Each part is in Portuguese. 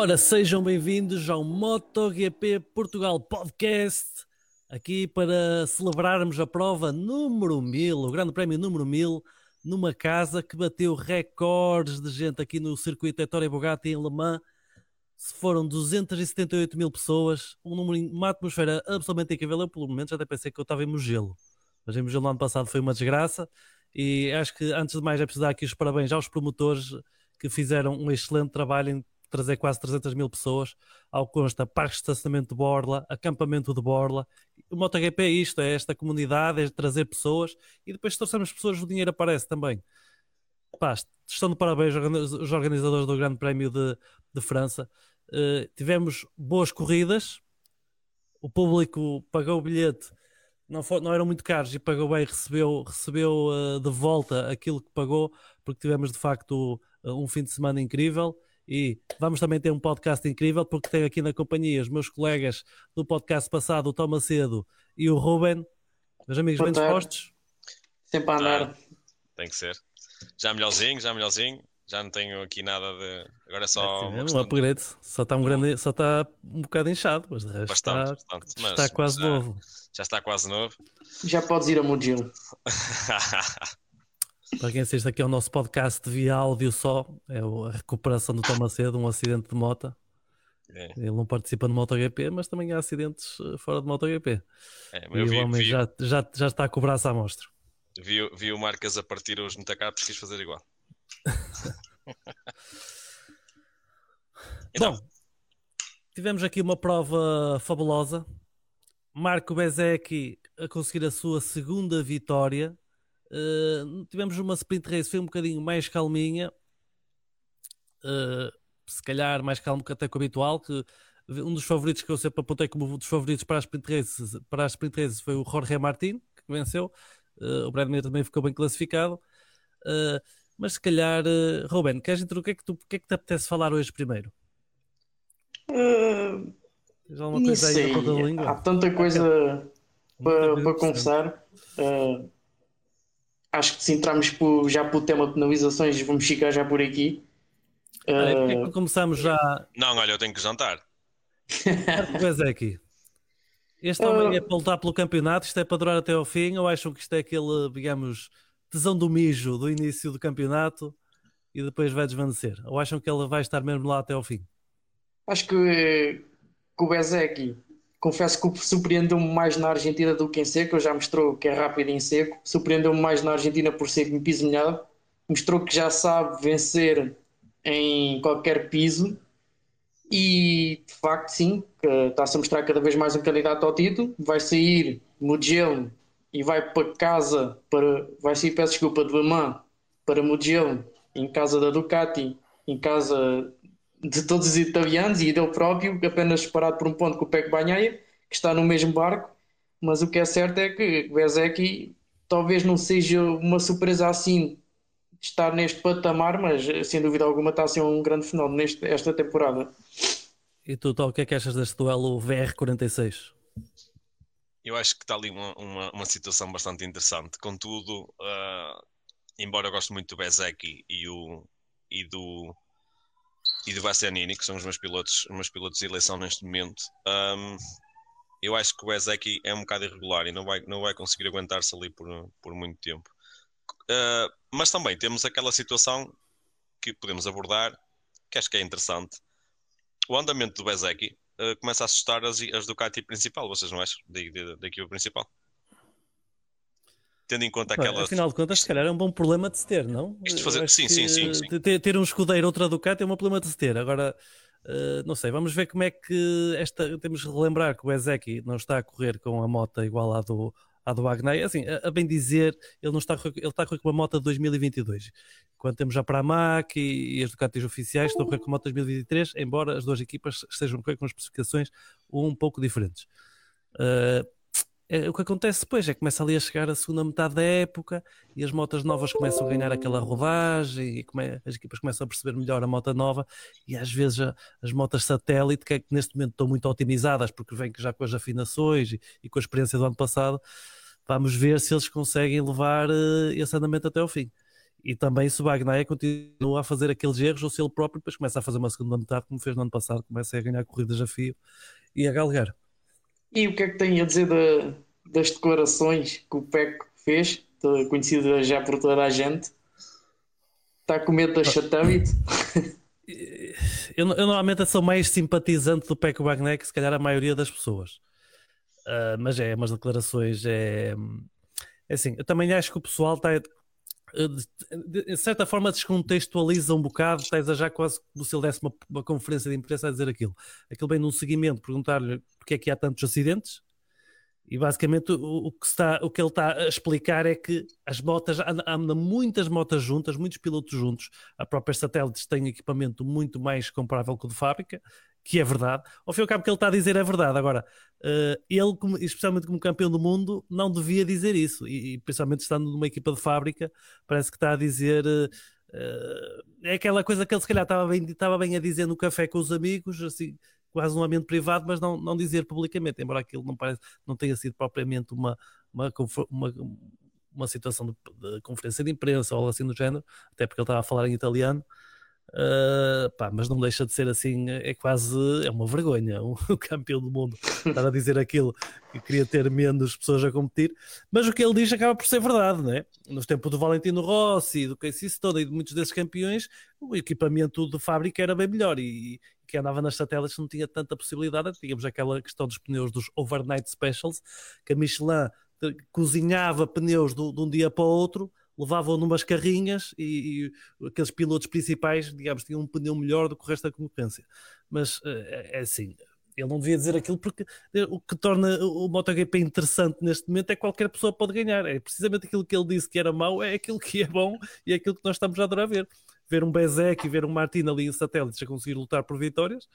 Ora, sejam bem-vindos ao MotoGP Portugal Podcast, aqui para celebrarmos a prova número 1000, o Grande Prémio número 1000, numa casa que bateu recordes de gente aqui no circuito Ettore Bugatti em Le Mans. Foram 278 mil pessoas, um número, uma atmosfera absolutamente incrível. Eu, pelo menos, até pensei que eu estava em Mugello, mas em Mugello no ano passado foi uma desgraça. E acho que, antes de mais, é preciso dar aqui os parabéns aos promotores que fizeram um excelente trabalho em trazer quase 300 mil pessoas, ao consta parque de estacionamento de Borla, acampamento de Borla. O MotoGP é isto, é esta comunidade, é trazer pessoas e depois se trouxermos pessoas o dinheiro aparece também. Pá, estão de parabéns os organizadores do Grande Prémio de, de França. Uh, tivemos boas corridas, o público pagou o bilhete, não, for, não eram muito caros e pagou bem, recebeu, recebeu uh, de volta aquilo que pagou, porque tivemos de facto uh, um fim de semana incrível e vamos também ter um podcast incrível porque tenho aqui na companhia os meus colegas do podcast passado, o Thomas Cedo e o Ruben. Meus amigos, bem dispostos? Sempre a andar. Ah, tem que ser. Já melhorzinho, já melhorzinho. Já não tenho aqui nada de. Agora é só. É, um upgrade. Só está um, grande... só está um bocado inchado, mas de resto bastante, está... Bastante. Mas, está quase já, novo. Já está quase novo. Já podes ir a Mugello. Para quem assiste aqui ao nosso podcast via áudio só, é a recuperação do Tomacedo, um acidente de moto. É. Ele não participa no MotoGP, mas também há acidentes eh, fora do MotoGP. É, e vi, o homem vi, já, já, já está a cobrar-se à mostra. Vi, vi o Marcas a partir os metacapos, quis fazer igual. então. Bom, tivemos aqui uma prova fabulosa. Marco Bezecchi a conseguir a sua segunda vitória Uh, tivemos uma sprint race, foi um bocadinho mais calminha, uh, se calhar mais calmo que até com o habitual, que um dos favoritos que eu sempre apontei como um dos favoritos para as sprint races, para as sprint races foi o Jorge Martin, que venceu, uh, o Brad Mir também ficou bem classificado, mas se calhar, Ruben, queres o que é que, tu, o que é que te apetece falar hoje primeiro? Uh, Tens alguma coisa aí na ponta da língua? Há tanta coisa para, para conversar. Uh, acho que se entrarmos por, já para o tema de penalizações, vamos ficar já por aqui. Ah, uh... que começamos já? Não, olha, eu tenho que jantar. pois é aqui. Este homem uh... é para lutar pelo campeonato, isto é para durar até ao fim, ou acham que isto é aquele, digamos, tesão do mijo do início do campeonato e depois vai desvanecer? Ou acham que ele vai estar mesmo lá até ao fim? Acho que, que o Bezek confesso que surpreendeu-me mais na Argentina do que em seco, já mostrou que é rápido em seco, surpreendeu-me mais na Argentina por ser em piso molhado, mostrou que já sabe vencer em qualquer piso. E de facto sim, está-se a mostrar cada vez mais um candidato ao título, vai sair Mugello e vai para casa, para, vai sair, peço desculpa, de Bamã para Mugello, em casa da Ducati, em casa de todos os italianos e dele próprio, apenas separado por um ponto com o Peco Banhaia, que está no mesmo barco. Mas o que é certo é que Bezeki talvez não seja uma surpresa assim estar neste patamar, mas sem dúvida alguma está a ser um grande fenómeno neste, esta temporada. E tu, Tó, o que é que achas deste duelo VR46? Eu acho que está ali uma, uma, uma situação bastante interessante. Contudo, uh, embora eu goste muito do Bezeki e, o, e do e do Bastianini, que são os meus pilotos, os meus pilotos de eleição neste momento, um, eu acho que o Ezeki é um bocado irregular e não vai, não vai conseguir aguentar-se ali por, por muito tempo. Uh, mas também temos aquela situação que podemos abordar, que acho que é interessante. O andamento do Bezeki uh, começa a assustar as, as Ducati principal, vocês não acham? Da, da, da equipa principal tendo em conta aquela. Afinal de contas, se calhar é um bom problema de se ter, não? Isto fazer... Sim, sim, sim, sim, Ter, ter um escudeiro, outra Ducati é um problema de se ter. Agora, uh, não sei, vamos ver como é que esta. Temos de relembrar que o Ezeki não está a correr com a moto igual à do, à do Agneia. Assim, a, a, bem dizer, ele não está a correr, ele está a correr com a moto de 2022. Quando temos a Pramac e, e as Ducatis oficiais estão a correr com a moto de 2023, embora as duas equipas estejam a correr com especificações um pouco diferentes. Uh, o que acontece depois é que começa ali a chegar a segunda metade da época e as motas novas começam a ganhar aquela rodagem e come, as equipas começam a perceber melhor a moto nova e às vezes a, as motas satélite, que, é que neste momento estão muito otimizadas porque vêm já com as afinações e, e, com a experiência do ano passado, vamos ver se eles conseguem levar uh, esse andamento até ao fim. E também se o Bagnaia continua a fazer aqueles erros ou se ele próprio depois começa a fazer uma segunda metade, como fez no ano passado, começa a ganhar corridas a fio e a galgar. E o que é que tem a dizer da, das declarações que o PEC fez, conhecida já por toda a gente? Está com medo da chatavit? Eu, eu, normalmente sou mais simpatizante do Peco Bagnaia que se calhar a maioria das pessoas. Uh, mas é, umas declarações é, é assim, eu também acho que o pessoal está de certa forma descontextualiza um bocado, estás a já quase como se ele desse uma, uma, conferência de imprensa a dizer aquilo. Aquilo bem num seguimento, perguntar-lhe porque é que há tantos acidentes, e basicamente o, o, que está, o que ele está a explicar é que as motas, andam muitas motas juntas, muitos pilotos juntos, a própria satélites tem equipamento muito mais comparável com o de fábrica, que é verdade. Ao fim e ao cabo, o que ele está a dizer é verdade. Agora, uh, ele, como, especialmente como campeão do mundo, não devia dizer isso. E, e principalmente estando numa equipa de fábrica, parece que está a dizer. Uh, é aquela coisa que ele se calhar estava bem, estava bem a dizer no café com os amigos, assim, quase num ambiente privado, mas não, não dizer publicamente, embora aquilo não, parece, não tenha sido propriamente uma, uma, uma, uma situação de, de, conferência de imprensa ou algo assim do género, até porque ele estava a falar em italiano. Uh, pá, mas não deixa de ser assim, é quase é uma vergonha o campeão do mundo estar a dizer aquilo que queria ter menos pessoas a competir, mas o que ele diz acaba por ser verdade, né? Nos tempos do Valentino Rossi, do Casey Stoda e de muitos desses campeões, o equipamento de fábrica era bem melhor e, que andava nas satelas não tinha tanta possibilidade. Tínhamos aquela questão dos pneus dos overnight specials, que a Michelin cozinhava pneus de, de um dia para o outro, levavam numas carrinhas e, e, aqueles pilotos principais, digamos, tinham um pneu melhor do que o resto da concorrência. Mas é, é assim, ele não devia dizer aquilo porque eh, o que torna o MotoGP interessante neste momento é que qualquer pessoa pode ganhar. É precisamente aquilo que ele disse que era mau, é aquilo que é bom e é aquilo que nós estamos a adorar ver ver um Bezek e ver um Martin ali em satélites a conseguir lutar por vitórias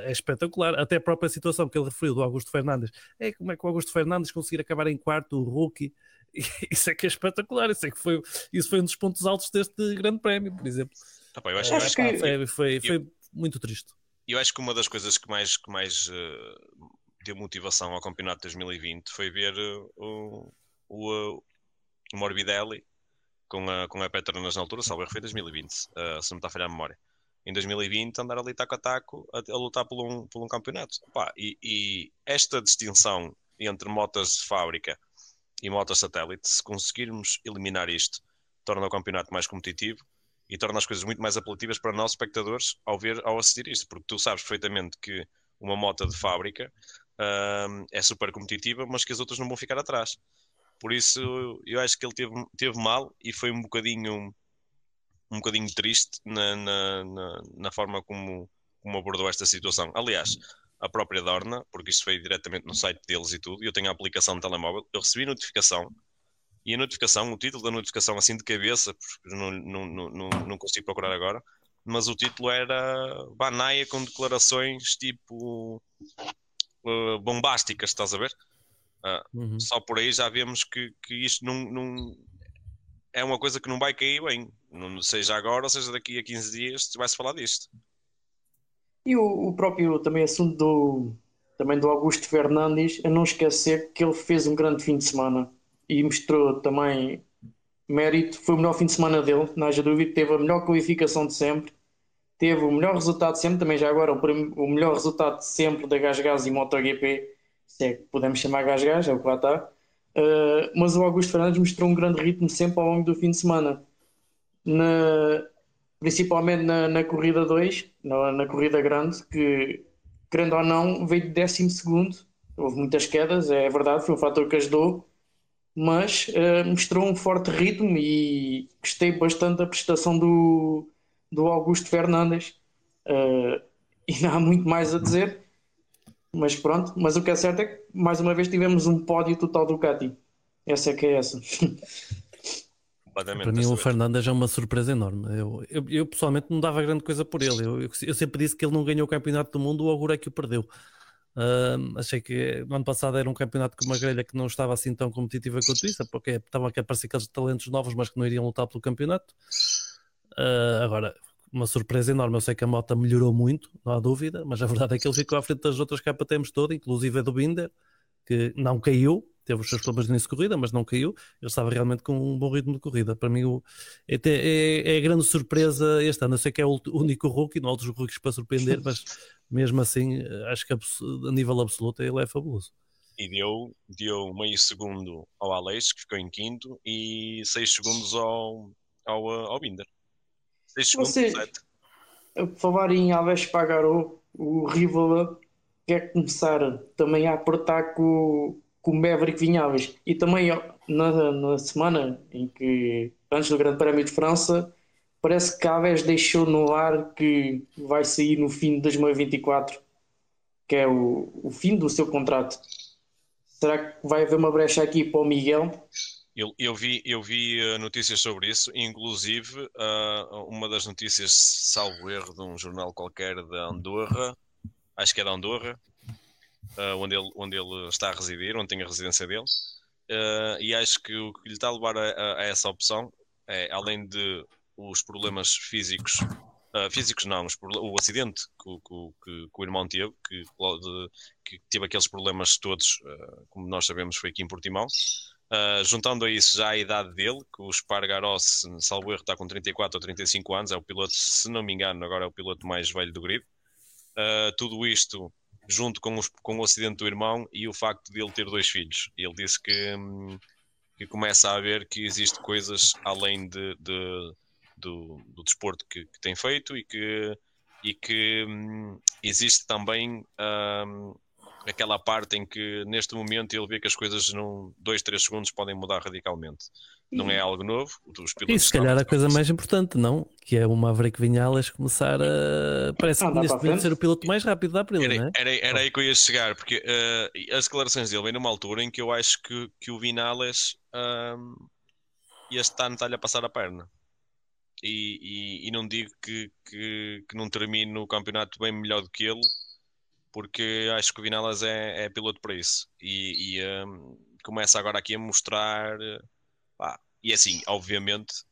é espetacular. Até a própria situação que ele referiu do Augusto Fernandes é como é que o Augusto Fernandes conseguir acabar em quarto, o rookie. Isso é que é espetacular. Isso, é que foi, isso foi um dos pontos altos deste Grande Prémio, por exemplo. Pá, eu acho, acho que... Foi, foi, foi eu, muito triste. Eu acho que uma das coisas que mais, que mais uh, deu motivação ao campeonato de 2020 foi ver uh, o, o, o Morbidelli com a, com a Petronas na altura, salvo foi em 2020, uh, se não me está a falhar a memória. Em 2020, andar ali taco a taco a, a lutar por um, por um campeonato. Pá, e, e, esta distinção entre motas de fábrica e motas satélite, se conseguirmos eliminar isto, torna o campeonato mais competitivo e torna as coisas muito mais apelativas para nós, espectadores, ao ver, ao assistir isto, porque tu sabes perfeitamente que uma moto de fábrica uh, é super competitiva, mas que as outras não vão ficar atrás. Por isso eu acho que ele teve, teve mal e foi um bocadinho um bocadinho triste na, na, na, na forma como, como abordou esta situação. Aliás, a própria Dorna, porque isto foi diretamente no site deles e tudo, e eu tenho a aplicação de telemóvel, eu recebi notificação e a notificação, o título da notificação assim de cabeça, porque não, não, não, não consigo procurar agora, mas o título era Banaia com declarações tipo uh, bombásticas, estás a ver? Uh, uhum. Só por aí já vemos que, que isto não, não, é uma coisa que não vai cair bem, não, seja agora seja daqui a 15 dias, vai-se falar disto. E o, o, próprio também assunto do, também do Augusto Fernandes, a não esquecer que ele fez um grande fim de semana e mostrou também mérito, foi o melhor fim de semana dele, não haja dúvida, teve a melhor qualificação de sempre, teve o melhor resultado de sempre, também já agora o, o melhor resultado de sempre da Gas Gas e MotoGP se é que podemos chamar gás-gás, é o que lá está. Uh, mas o Augusto Fernandes mostrou um grande ritmo sempre ao longo do fim de semana. Na, principalmente na, na corrida 2, na, na, corrida grande, que, querendo ou não, veio de décimo segundo. Houve muitas quedas, é verdade, foi um fator que ajudou, mas uh, mostrou um forte ritmo e gostei bastante da prestação do, do Augusto Fernandes. Uh, e não há muito mais a dizer. Mas pronto, mas o que é certo é que mais uma vez tivemos um pódio total do Ducati. Essa é que é essa. Para mim o Fernandes é uma surpresa enorme. Eu, eu, eu, pessoalmente não dava grande coisa por ele. Eu, eu, sempre disse que ele não ganhou o campeonato do mundo, o Augur é que o perdeu. Uh, achei que no ano passado era um campeonato com uma grelha que não estava assim tão competitiva quanto isso, porque estavam aqui a aparecer aqueles talentos novos, mas que não iriam lutar pelo campeonato. Uh, agora, uma surpresa enorme. Eu sei que a moto melhorou muito, não há dúvida, mas a verdade é que ele ficou à frente das outras KTMs todas, inclusive a do Binder, que não caiu, teve os seus problemas de início de corrida, mas não caiu. Ele estava realmente com um bom ritmo de corrida. Para mim, o, é, é, é a grande surpresa este ano. Eu sei que é o único rookie, não há outros rookies para surpreender, mas mesmo assim, acho que a nível absoluto ele é fabuloso. E deu, deu meio segundo ao Aleix, que ficou em quinto, e seis segundos ao, ao, ao Binder. Seis segundos, Você. A falar em Aleix Pagarou, o Rivola quer começar também a apertar com, com o Maverick Vinhales. E também na, na semana em que, antes do Grande Prémio de França, parece que Aves deixou no ar que vai sair no fim de 2024, que é o, o fim do seu contrato. Será que vai haver uma brecha aqui para o Miguel? Eu, eu, vi, eu vi uh, notícias sobre isso, inclusive uh, uma das notícias, salvo erro, de um jornal qualquer da Andorra, acho que é da Andorra, uh, onde, ele, onde ele está a residir, onde tem a residência dele, e acho que o que lhe está a levar a, a, a essa opção é, além de os problemas físicos Uh, físicos não, o acidente que, que, que, o irmão teve, que, que teve aqueles problemas todos, uh, como nós sabemos, foi aqui em Portimão. Uh, juntando a isso já a idade dele, que o Spargaros, salvo erro, está com 34 ou 35 anos, é o piloto, se não me engano, agora é o piloto mais velho do grid. tudo isto junto com, os, com o acidente do irmão e o facto de ele ter dois filhos. Ele disse que, hum, que começa a ver que existe coisas além de, de do, do desporto que, que, tem feito e que, e que hum, existe também hum, aquela parte em que neste momento ele vê que as coisas num 2, 3 segundos podem mudar radicalmente. Não é algo novo. Os e se calhar a coisa mais importante, não? Que é o Maverick Vinhales começar a. Parece que neste momento ser o piloto mais rápido da Aprilia, era, não é? Era, era aí que eu ia chegar, porque uh, as declarações dele vêm numa altura em que eu acho que, que o Vinales uh, este ano está-lhe a passar a perna e, e, e não digo que, que, que, não termine o campeonato bem melhor do que ele, porque acho que o Vinalas é, é piloto para isso. E, e um, começa agora aqui a mostrar. Pá, e assim, obviamente,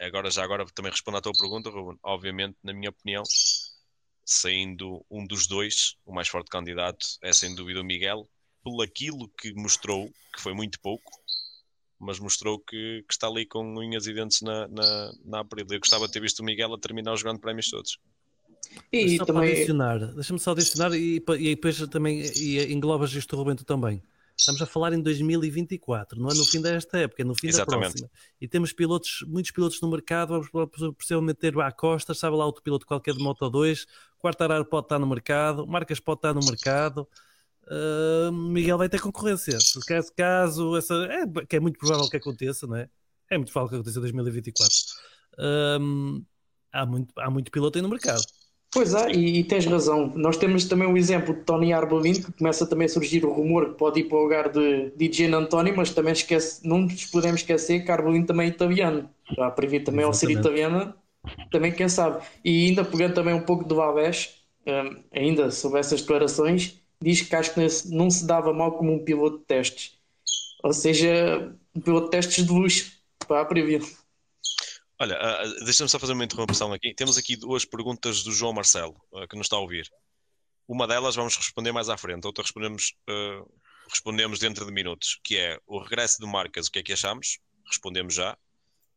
agora já agora também respondo à tua pergunta, Ruben. Obviamente, na minha opinião, saindo um dos dois, o mais forte candidato é sem dúvida o Miguel, pelo aquilo que mostrou, que foi muito pouco, mas mostrou que, que, está ali com unhas e dentes na, na, na Aprilia. Eu gostava de ter visto o Miguel a terminar os grandes prémios todos. E só também... adicionar, deixa-me só adicionar e, e depois também e englobas isto, Rubento, também. Estamos a falar em 2024, não é no fim desta época, é no fim Exatamente. da próxima. E temos pilotos, muitos pilotos no mercado, vamos possivelmente ter a Costa, sabe lá outro piloto qualquer de Moto 2, Quartararo pode estar no mercado, Marcas pode estar no mercado, uh, Miguel vai ter concorrência. Se caso, caso essa, é, que é muito provável que aconteça, não é? É muito provável que aconteça em 2024. Um, há, muito, há muito piloto aí no mercado. Pois é, e, e, tens razão. Nós temos também o exemplo de Tony Arbolino, que começa também a surgir o rumor que pode ir para o lugar de DJ António, mas também esquece, não nos podemos esquecer que Arbolino também é italiano. Já previ também ao ser italiano, também quem sabe. E ainda pegando também um pouco do Babés, um, ainda sobre essas declarações, diz que acho que não se dava mal como um piloto de testes. Ou seja, um piloto de testes de luxo para a Previa. Olha, uh, deixa-me só fazer uma interrupção aqui. Temos aqui duas perguntas do João Marcelo, uh, que nos está a ouvir. Uma delas vamos responder mais à frente, outra respondemos, uh, respondemos dentro de minutos, que é o regresso do Marcas, o que é que achamos? Respondemos já,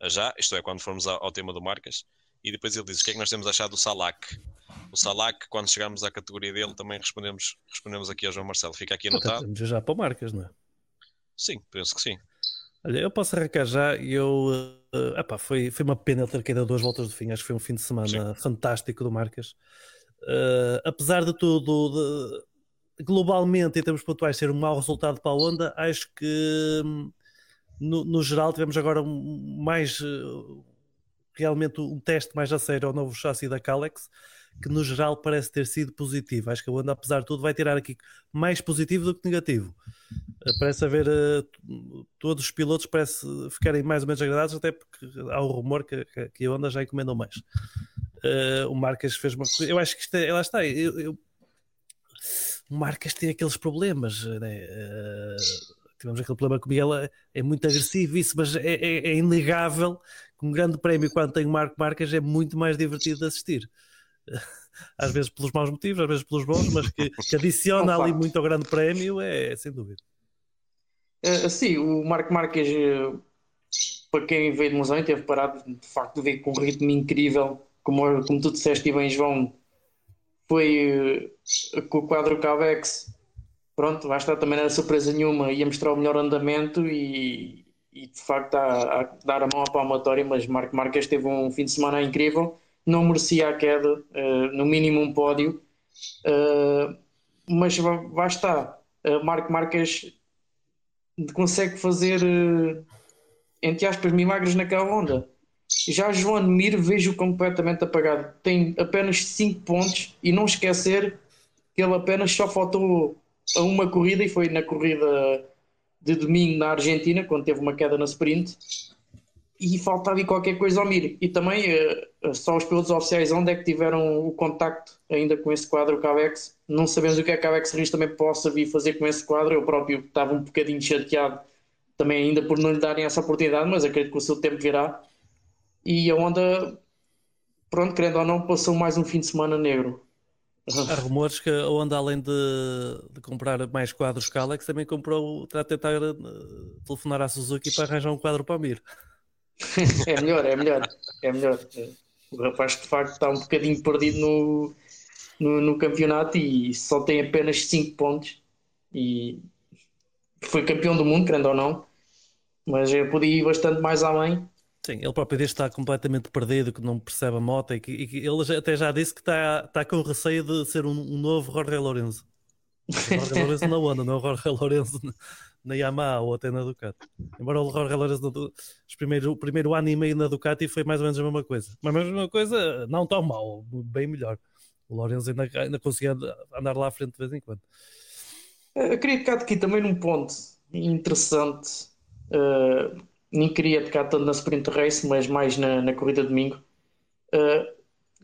já, isto é, quando formos ao, ao tema do Marcas. E depois ele diz o que é que nós temos achado do Salak, o Salac, quando chegarmos à categoria dele, também respondemos, respondemos aqui ao João Marcelo. Fica aqui anotado. Já para marcas, não é? Sim, penso que sim. Olha, eu posso arrancar já eu. Uh, epá, foi, foi uma pena ter caído a duas voltas do fim. Acho que foi um fim de semana sim. fantástico do Marcas. Uh, apesar de tudo, de, globalmente, em termos pontuais, ser um mau resultado para a Honda, acho que hum, no, no geral tivemos agora um, mais. Uh, realmente um teste mais a sério ao novo chassi da Calex que no geral parece ter sido positivo. Acho que a Honda, apesar de tudo, vai tirar aqui mais positivo do que negativo. Eh, parece haver uh, todos os pilotos parece ficarem mais ou menos agradados, até porque há o rumor que, que a Honda já encomendou mais. Uh, o Marques fez uma coisa. Eu acho que isto é, lá está. Eu, eu, o Marques tem aqueles problemas, né? Uh, tivemos aquele problema com o Miguel, é, é muito agressivo isso, mas é, é, é inegável que um grande prémio quando tem o Marco Marques é muito mais divertido de assistir. às vezes pelos maus motivos, às vezes pelos bons, mas que, que adiciona ali muito ao grande prémio, é, é sem dúvida. Uh, sim, o Marco Marques, uh, para quem veio de Musão e teve parado, de facto, veio com um ritmo incrível. Como, como tu disseste, e bem, João, foi uh, com o quadro Cavex. Pronto, lá está, também não era surpresa nenhuma. Ia mostrar o melhor andamento e, e de facto a, a, dar a mão à palmatória. Mas Marco Marques teve um fim de semana incrível, não merecia a queda, no mínimo um pódio. mas lá está, Marco Marques consegue fazer, entre aspas, milagres naquela onda. Já João Mir vejo completamente apagado. Tem apenas 5 pontos e não esquecer que ele apenas só faltou a uma corrida e foi na corrida de domingo na Argentina, quando teve uma queda na sprint. E faltava qualquer coisa ao Mir. E também uh, só os pilotos oficiais onde é que tiveram o contacto ainda com esse quadro Cavex não sabemos o que é que a Alex Rins também possa vir fazer com esse quadro. Eu próprio estava um bocadinho chateado também ainda por não lhe darem essa oportunidade, mas acredito que o seu tempo virá. E a Honda, pronto, querendo ou não, passou mais um fim de semana negro. Há rumores que a Honda, além de, de comprar mais quadros que a Alex, também comprou, está a tentar uh, telefonar à Suzuki para arranjar um quadro para o Mir. É melhor, é melhor, é melhor. O rapaz de facto está um bocadinho perdido no, no, no campeonato e só tem apenas 5 pontos. E foi campeão do mundo, querendo ou não, mas eu podia ir bastante mais além. Sim, ele próprio diz que está completamente perdido, que não percebe a moto e que, e que ele até já disse que está, está com receio de ser um, um novo Jorge Lourenço. Jorge Lourenço na Honda, não é o Jorge Lourenço na Yamaha ou até na Ducati. Embora o Jorge Lourenço os primeiro, o primeiro ano e meio na Ducati foi mais ou menos a mesma coisa. Mas a mesma coisa, não tão mal, bem melhor. O Lourenço ainda, ainda conseguia andar lá à frente de vez em quando. Eu queria tocar aqui também num ponto interessante. Uh, nem queria tocar tanto na sprint race, mas mais na, na corrida de domingo. Uh,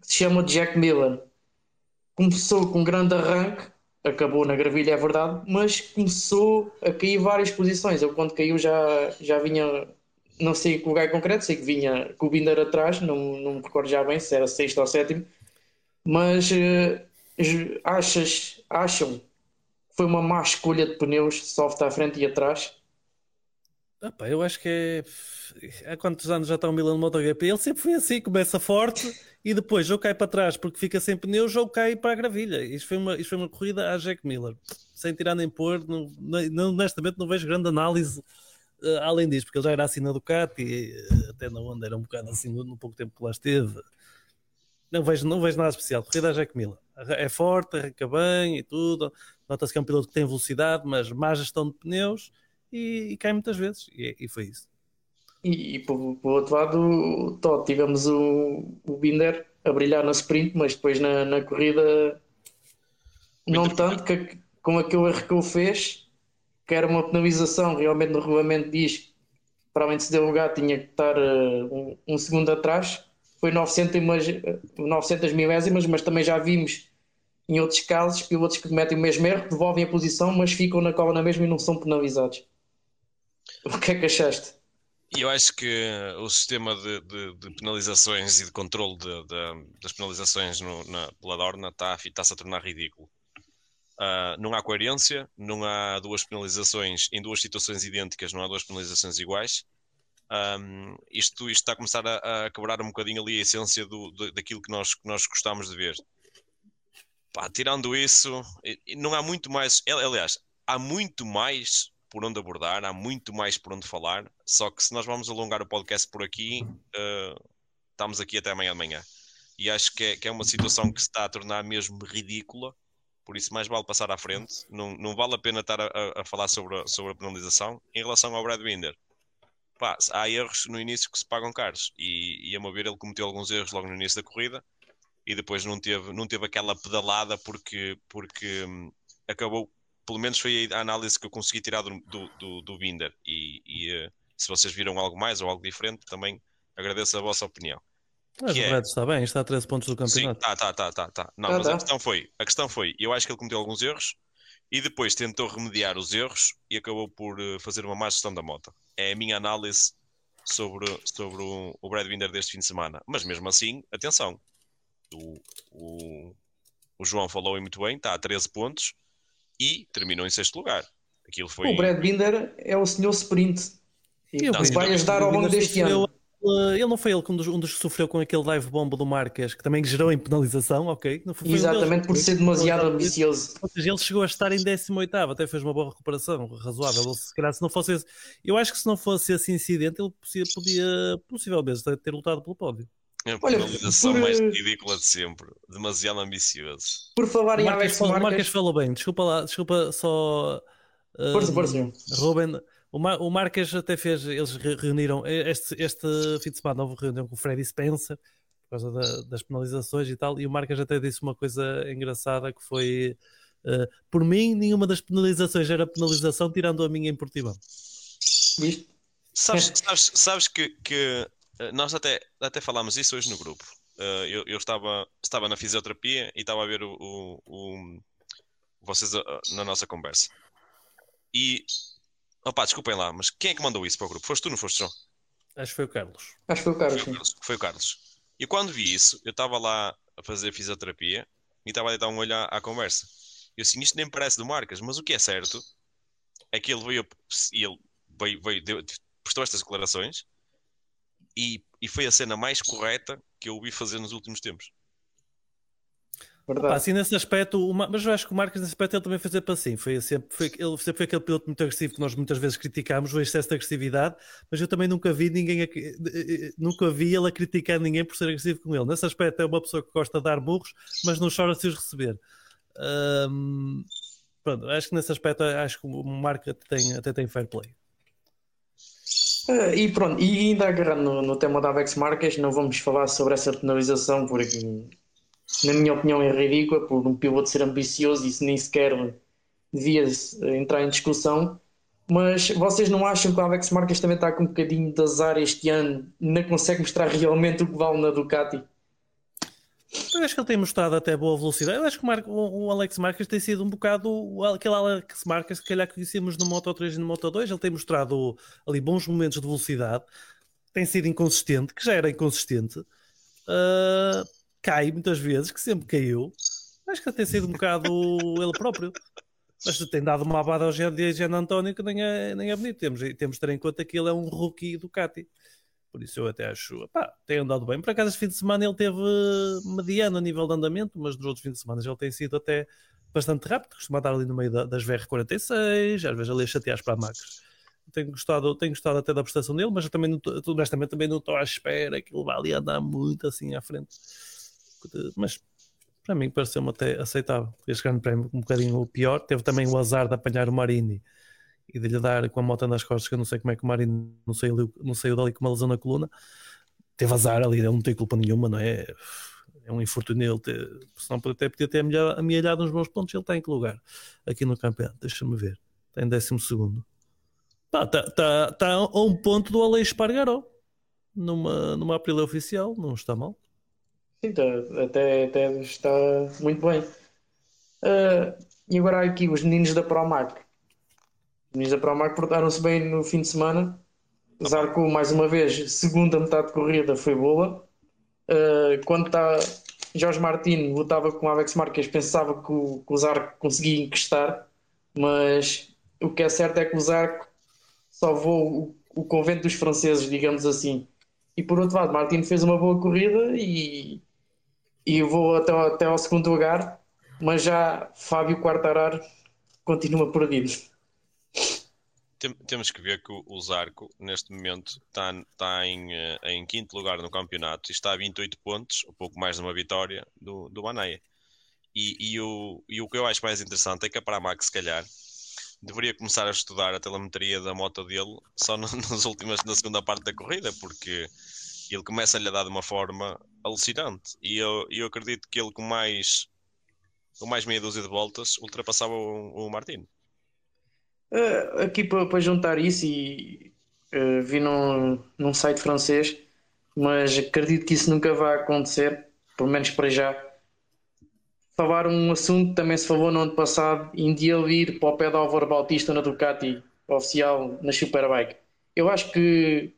se chama Jack Miller. Começou com um grande arranque, acabou na gravilha, é verdade, mas começou a cair várias posições. Eu, quando caiu, já, já vinha, não sei que lugar concreto, sei que vinha com o Binder atrás, não, não me recordo já bem se era sexto ou sétimo mas uh, achas, acham que foi uma má escolha de pneus, soft à frente e atrás? Ah, eu acho que é. Há quantos anos já está o Milan no MotoGP? Ele sempre foi assim, começa forte e depois ou cai para trás porque fica sem pneus ou cai para a gravilha. Isto foi uma, isto foi uma corrida a Jack Miller, sem tirar nem pôr. Não, não, honestamente, não vejo grande análise uh, além disso, porque ele já era assim na Ducati, e, uh, até na Honda era um bocado assim no, pouco tempo que lá esteve. Não vejo, não vejo nada especial. Corrida a Jack Miller. É forte, arranca bem e tudo. Nota-se que é um piloto que tem velocidade, mas má gestão de pneus e, e cai muitas vezes. E, e foi isso. E, e por, por, outro lado, tó, tivemos o, o Binder a brilhar na sprint, mas depois na, na corrida não tanto que, com aquele erro que ele fez, que era uma penalização, realmente no regulamento diz que para além de se der lugar tinha que estar uh, um, um segundo atrás foi 900, 900 milésimas, mas também já vimos em outros casos pilotos que cometem o mesmo erro, devolvem a posição, mas ficam na cola na mesma e não são penalizados. O que é que achaste? Eu acho que o sistema de, de, de penalizações e de controle de, das penalizações no, na, pela Dorna está-se está a tornar ridículo. Uh, não há coerência, não há duas penalizações em duas situações idênticas, não há duas penalizações iguais. Um, isto, isto está a começar a, a, quebrar um bocadinho ali a essência do, do, daquilo que nós, que nós gostamos de ver. Pá, tirando isso, não há muito mais. Aliás, há muito mais por onde abordar, há muito mais por onde falar. Só que se nós vamos alongar o podcast por aqui, uh, estamos aqui até amanhã de manhã. E acho que é, que é uma situação que se está a tornar mesmo ridícula. Por isso, mais vale passar à frente. Não, não vale a pena estar a, a falar sobre a, sobre a penalização. Em relação ao Brad Binder, pá, há erros no início que se pagam caros e, e a meu ver ele cometeu alguns erros logo no início da corrida e depois não teve, não teve aquela pedalada porque, porque hum, acabou, pelo menos foi a análise que eu consegui tirar do, do, do, do Binder e, e uh, se vocês viram algo mais ou algo diferente também agradeço a vossa opinião. Mas o é... está bem, está a 13 pontos do campeonato. Sim, tá, tá, tá, tá, tá. Não, ah, mas tá. a questão foi, a questão foi, eu acho que ele cometeu alguns erros e depois tentou remediar os erros e acabou por uh, fazer uma má gestão da moto é a minha análise sobre, sobre o, o Brad Binder deste fim de semana. Mas mesmo assim, atenção, o, o, o João falou muito bem, está a 13 pontos e terminou em sexto lugar. Aquilo foi. O Brad Binder é o senhor sprint. E vi- vai ajudar ao longo deste ano. Ele não foi ele que um dos, um dos que sofreu com aquele dive bomb do Marques, que também gerou em penalização, ok? Não foi, um. Exatamente por ser demasiado ambicioso. Ou seja, ele chegou a estar em 18, até fez uma boa recuperação, razoável. Ele, se calhar, se não fosse esse, eu acho que se não fosse esse incidente, ele podia, podia possivelmente ter lutado pelo pódio. É a Olha, penalização por, mais eh, ridícula de sempre. Demasiado ambicioso. Por falar em Marques, Marques Marques, falou bem, desculpa lá, desculpa só. uh, Força, força. Ruben, o, Mar, o Marques até fez, eles re- reuniram, este, este fim de semana houve reunião com o Freddy Spencer por causa da- das penalizações e tal, e o Marques até disse uma coisa engraçada que foi uh, por mim, nenhuma das penalizações era penalização, tirando a minha em Portimão. viste? Sabes, sabes, sabes que, que, eh, nós até, até falámos isso hoje no grupo. Eh, eu eu estava, estava na fisioterapia e estava a ver o, o- o- vocês eh, na nossa conversa. E opá, desculpem lá, mas quem é que mandou isso para o grupo? Foste tu, não foste João? Acho que foi o Carlos. Acho que foi o Carlos. Foi o. Carlos. Foi o Carlos. E quando vi isso, eu estava lá a fazer fisioterapia e estava a dar um olho à, à conversa. Eu assim, isto nem parece do Marcas, mas o que é certo é que ele veio, e ele veio, veio deu- prestou estas declarações e, e foi a cena mais correta que eu ouvi fazer nos últimos tempos. Assim, nesse aspecto, o Ma- mas eu acho que o Marques nesse aspecto ele também fez sempre assim. Foi sempre, foi, ele sempre foi aquele piloto muito agressivo que nós muitas vezes criticámos, o excesso de agressividade, mas eu também nunca vi ninguém a- nunca vi ele a criticar ninguém por ser agressivo com ele. Nesse aspecto é uma pessoa que gosta de dar burros, mas não chora se os receber. Pronto, acho que nesse aspecto acho que o Marco até tem, até tem fair play. Ah, e pronto, e ainda agarrando no, no tema da Avex Marques, não vamos falar sobre essa penalização, porque, na minha opinião, é ridícula por um piloto ser ambicioso e isso nem sequer devia eh, entrar em discussão. Mas vocês não acham que o Alex Marques também está com um bocadinho de azar este ano? Não consegue mostrar realmente o que vale na Ducati? Eu acho que ele tem mostrado até boa velocidade. Eu acho que o, Mar- o- Alex Marques tem sido um bocado aquele Alex Marques que calhar conhecemos no Moto 3 e no Moto 2. Ele tem mostrado ali bons momentos de velocidade, tem sido inconsistente, que já era inconsistente, Ah, cai muitas vezes, que sempre caiu. Acho que tem sido um bocado ele próprio. Mas tem dado uma abada ao Jean António que nem é, nem é bonito. Temos, temos de ter em conta que ele é um rookie Ducati. Por isso eu até acho, pá, tem andado bem. Por acaso este fim de semana ele teve mediano a nível de andamento, mas nos outros fins de semana ele tem sido até bastante rápido, costuma estar ali no meio da- das VR46, às vezes ali a chatear para a Max. Tenho gostado, tenho gostado até da prestação dele, mas também não honestamente também não estou à espera que ele vá ali andar muito assim à frente. Mas para mim pareceu-me até aceitável. Este grande prémio um bocadinho o pior. Teve também o azar de apanhar o Marini e de lhe dar com a moto nas costas, que eu não sei como é que o Marini não saiu, não saiu dali com uma lesão na coluna. Teve azar ali, ele não tem culpa nenhuma, não é? É um infortúnio ele ter, senão até podia ter amealhado uns bons pontos. Ele está em que lugar? Aqui no campeonato, deixa-me ver. Está em décimo segundo. Está tá, tá, tá a um ponto do Aleix Espargaró. Numa, numa Aprilia oficial, não está mal. Sim, tá- até, até está muito bem. Ah, e agora aqui os meninos da Promac. Os meninos da portaram-se bem no fim de semana. Zarco, mais uma vez, segunda metade de corrida foi boa. Ah, quando está Jorge Martins lutava com Alex Marques, pensava que o, que o Zarco conseguia encostar, mas o que é certo é que o Zarco salvou o, o convento dos franceses, digamos assim. E por outro lado, Martins fez uma boa corrida e, e vou até, até ao segundo lugar, mas já Fábio Quartararo continua perdido. Tem- temos que ver que o, Zarco, neste momento, está, está em, eh, em quinto lugar no campeonato e está a 28 pontos, um pouco mais de uma vitória do, do Anaia. E, e, o, e o que eu acho mais interessante é que a Pramac, se calhar, deveria começar a estudar a telemetria da moto dele só no- nas últimas, na segunda parte da corrida, porque ele começa a lhe dar de uma forma alucinante. E eu, eu acredito que ele, com mais, com mais meia dúzia de voltas, ultrapassava o, o Martino. Uh, aqui para, juntar isso e uh, vi num, num site francês, mas acredito que isso nunca vai acontecer, pelo menos para já. Falar um assunto também se falou no ano passado, de ele ir para o pé do Álvaro Bautista na Ducati oficial na Superbike. Eu acho que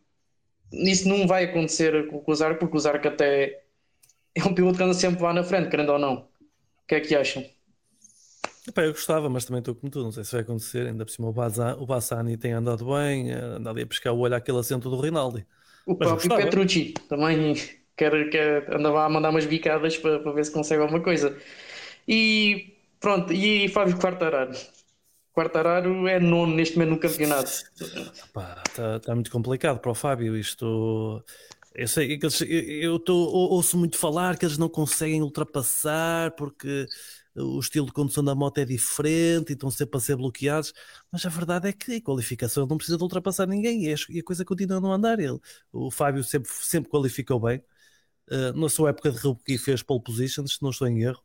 isso não vai acontecer com o Zarco, porque o Zarco até é um piloto que anda sempre lá na frente, querendo ou não. O que é que acham? Epá, eu gostava, mas também estou como tu, não sei se vai acontecer. Ainda por cima o, Baza, o Bassani tem andado bem, eh, anda ali a pescar o olho àquele assento do Rinaldi. O Mas próprio. Petrucci também quer, quer, andava a mandar umas bicadas para, para ver se consegue alguma coisa. E pronto, e Fábio Quartararo. Quartararo é nono neste momento no campeonato. Está tá muito complicado para o Fábio. Isto. Eu sei que eles, eu, eu tô, ouço muito falar que eles não conseguem ultrapassar porque o estilo de condução da moto é diferente e estão sempre a ser bloqueados. Mas a verdade é que em qualificação não precisa de ultrapassar ninguém e a, a coisa continua a não andar. Ele, o Fábio sempre, sempre qualificou bem. Uh, na sua época de rookie fez pole positions, se não estou em erro.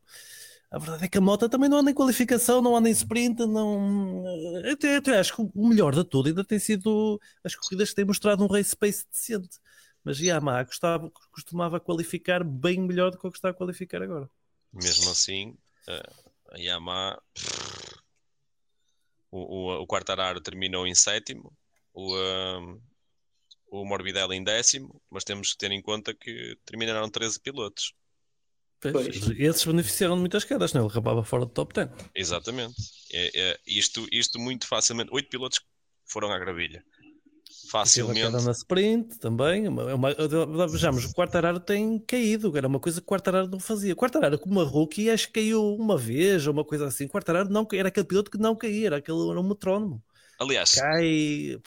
A verdade é que a moto também não anda em qualificação, não anda em sprint, não. Até, até acho que o melhor de tudo ainda tem sido as corridas que têm mostrado um race pace decente. Mas Yamaha gostava, costumava qualificar bem melhor do que o que está a qualificar agora. Mesmo assim, eh, a Yamaha. O, o, o Quartararo terminou em sétimo, o, um, o Morbidelli em décimo, mas temos que ter em conta que terminaram 13 pilotos. Pois, Pois. Esses beneficiaram de muitas quedas, não? é? Ele acabava fora do top 10. Exatamente. É, é, isto, isto muito facilmente. Oito pilotos foram à gravilha. Facilmente. queda na sprint também. Uma, uma, vejamos, o Quartararo tem caído, era uma coisa que o Quartararo não fazia. O Quartararo, como uma rookie, acho que caiu uma vez ou uma coisa assim. O Quartararo não, era aquele piloto que não caía, era, aquele, era um metrónomo. Aliás, Cai.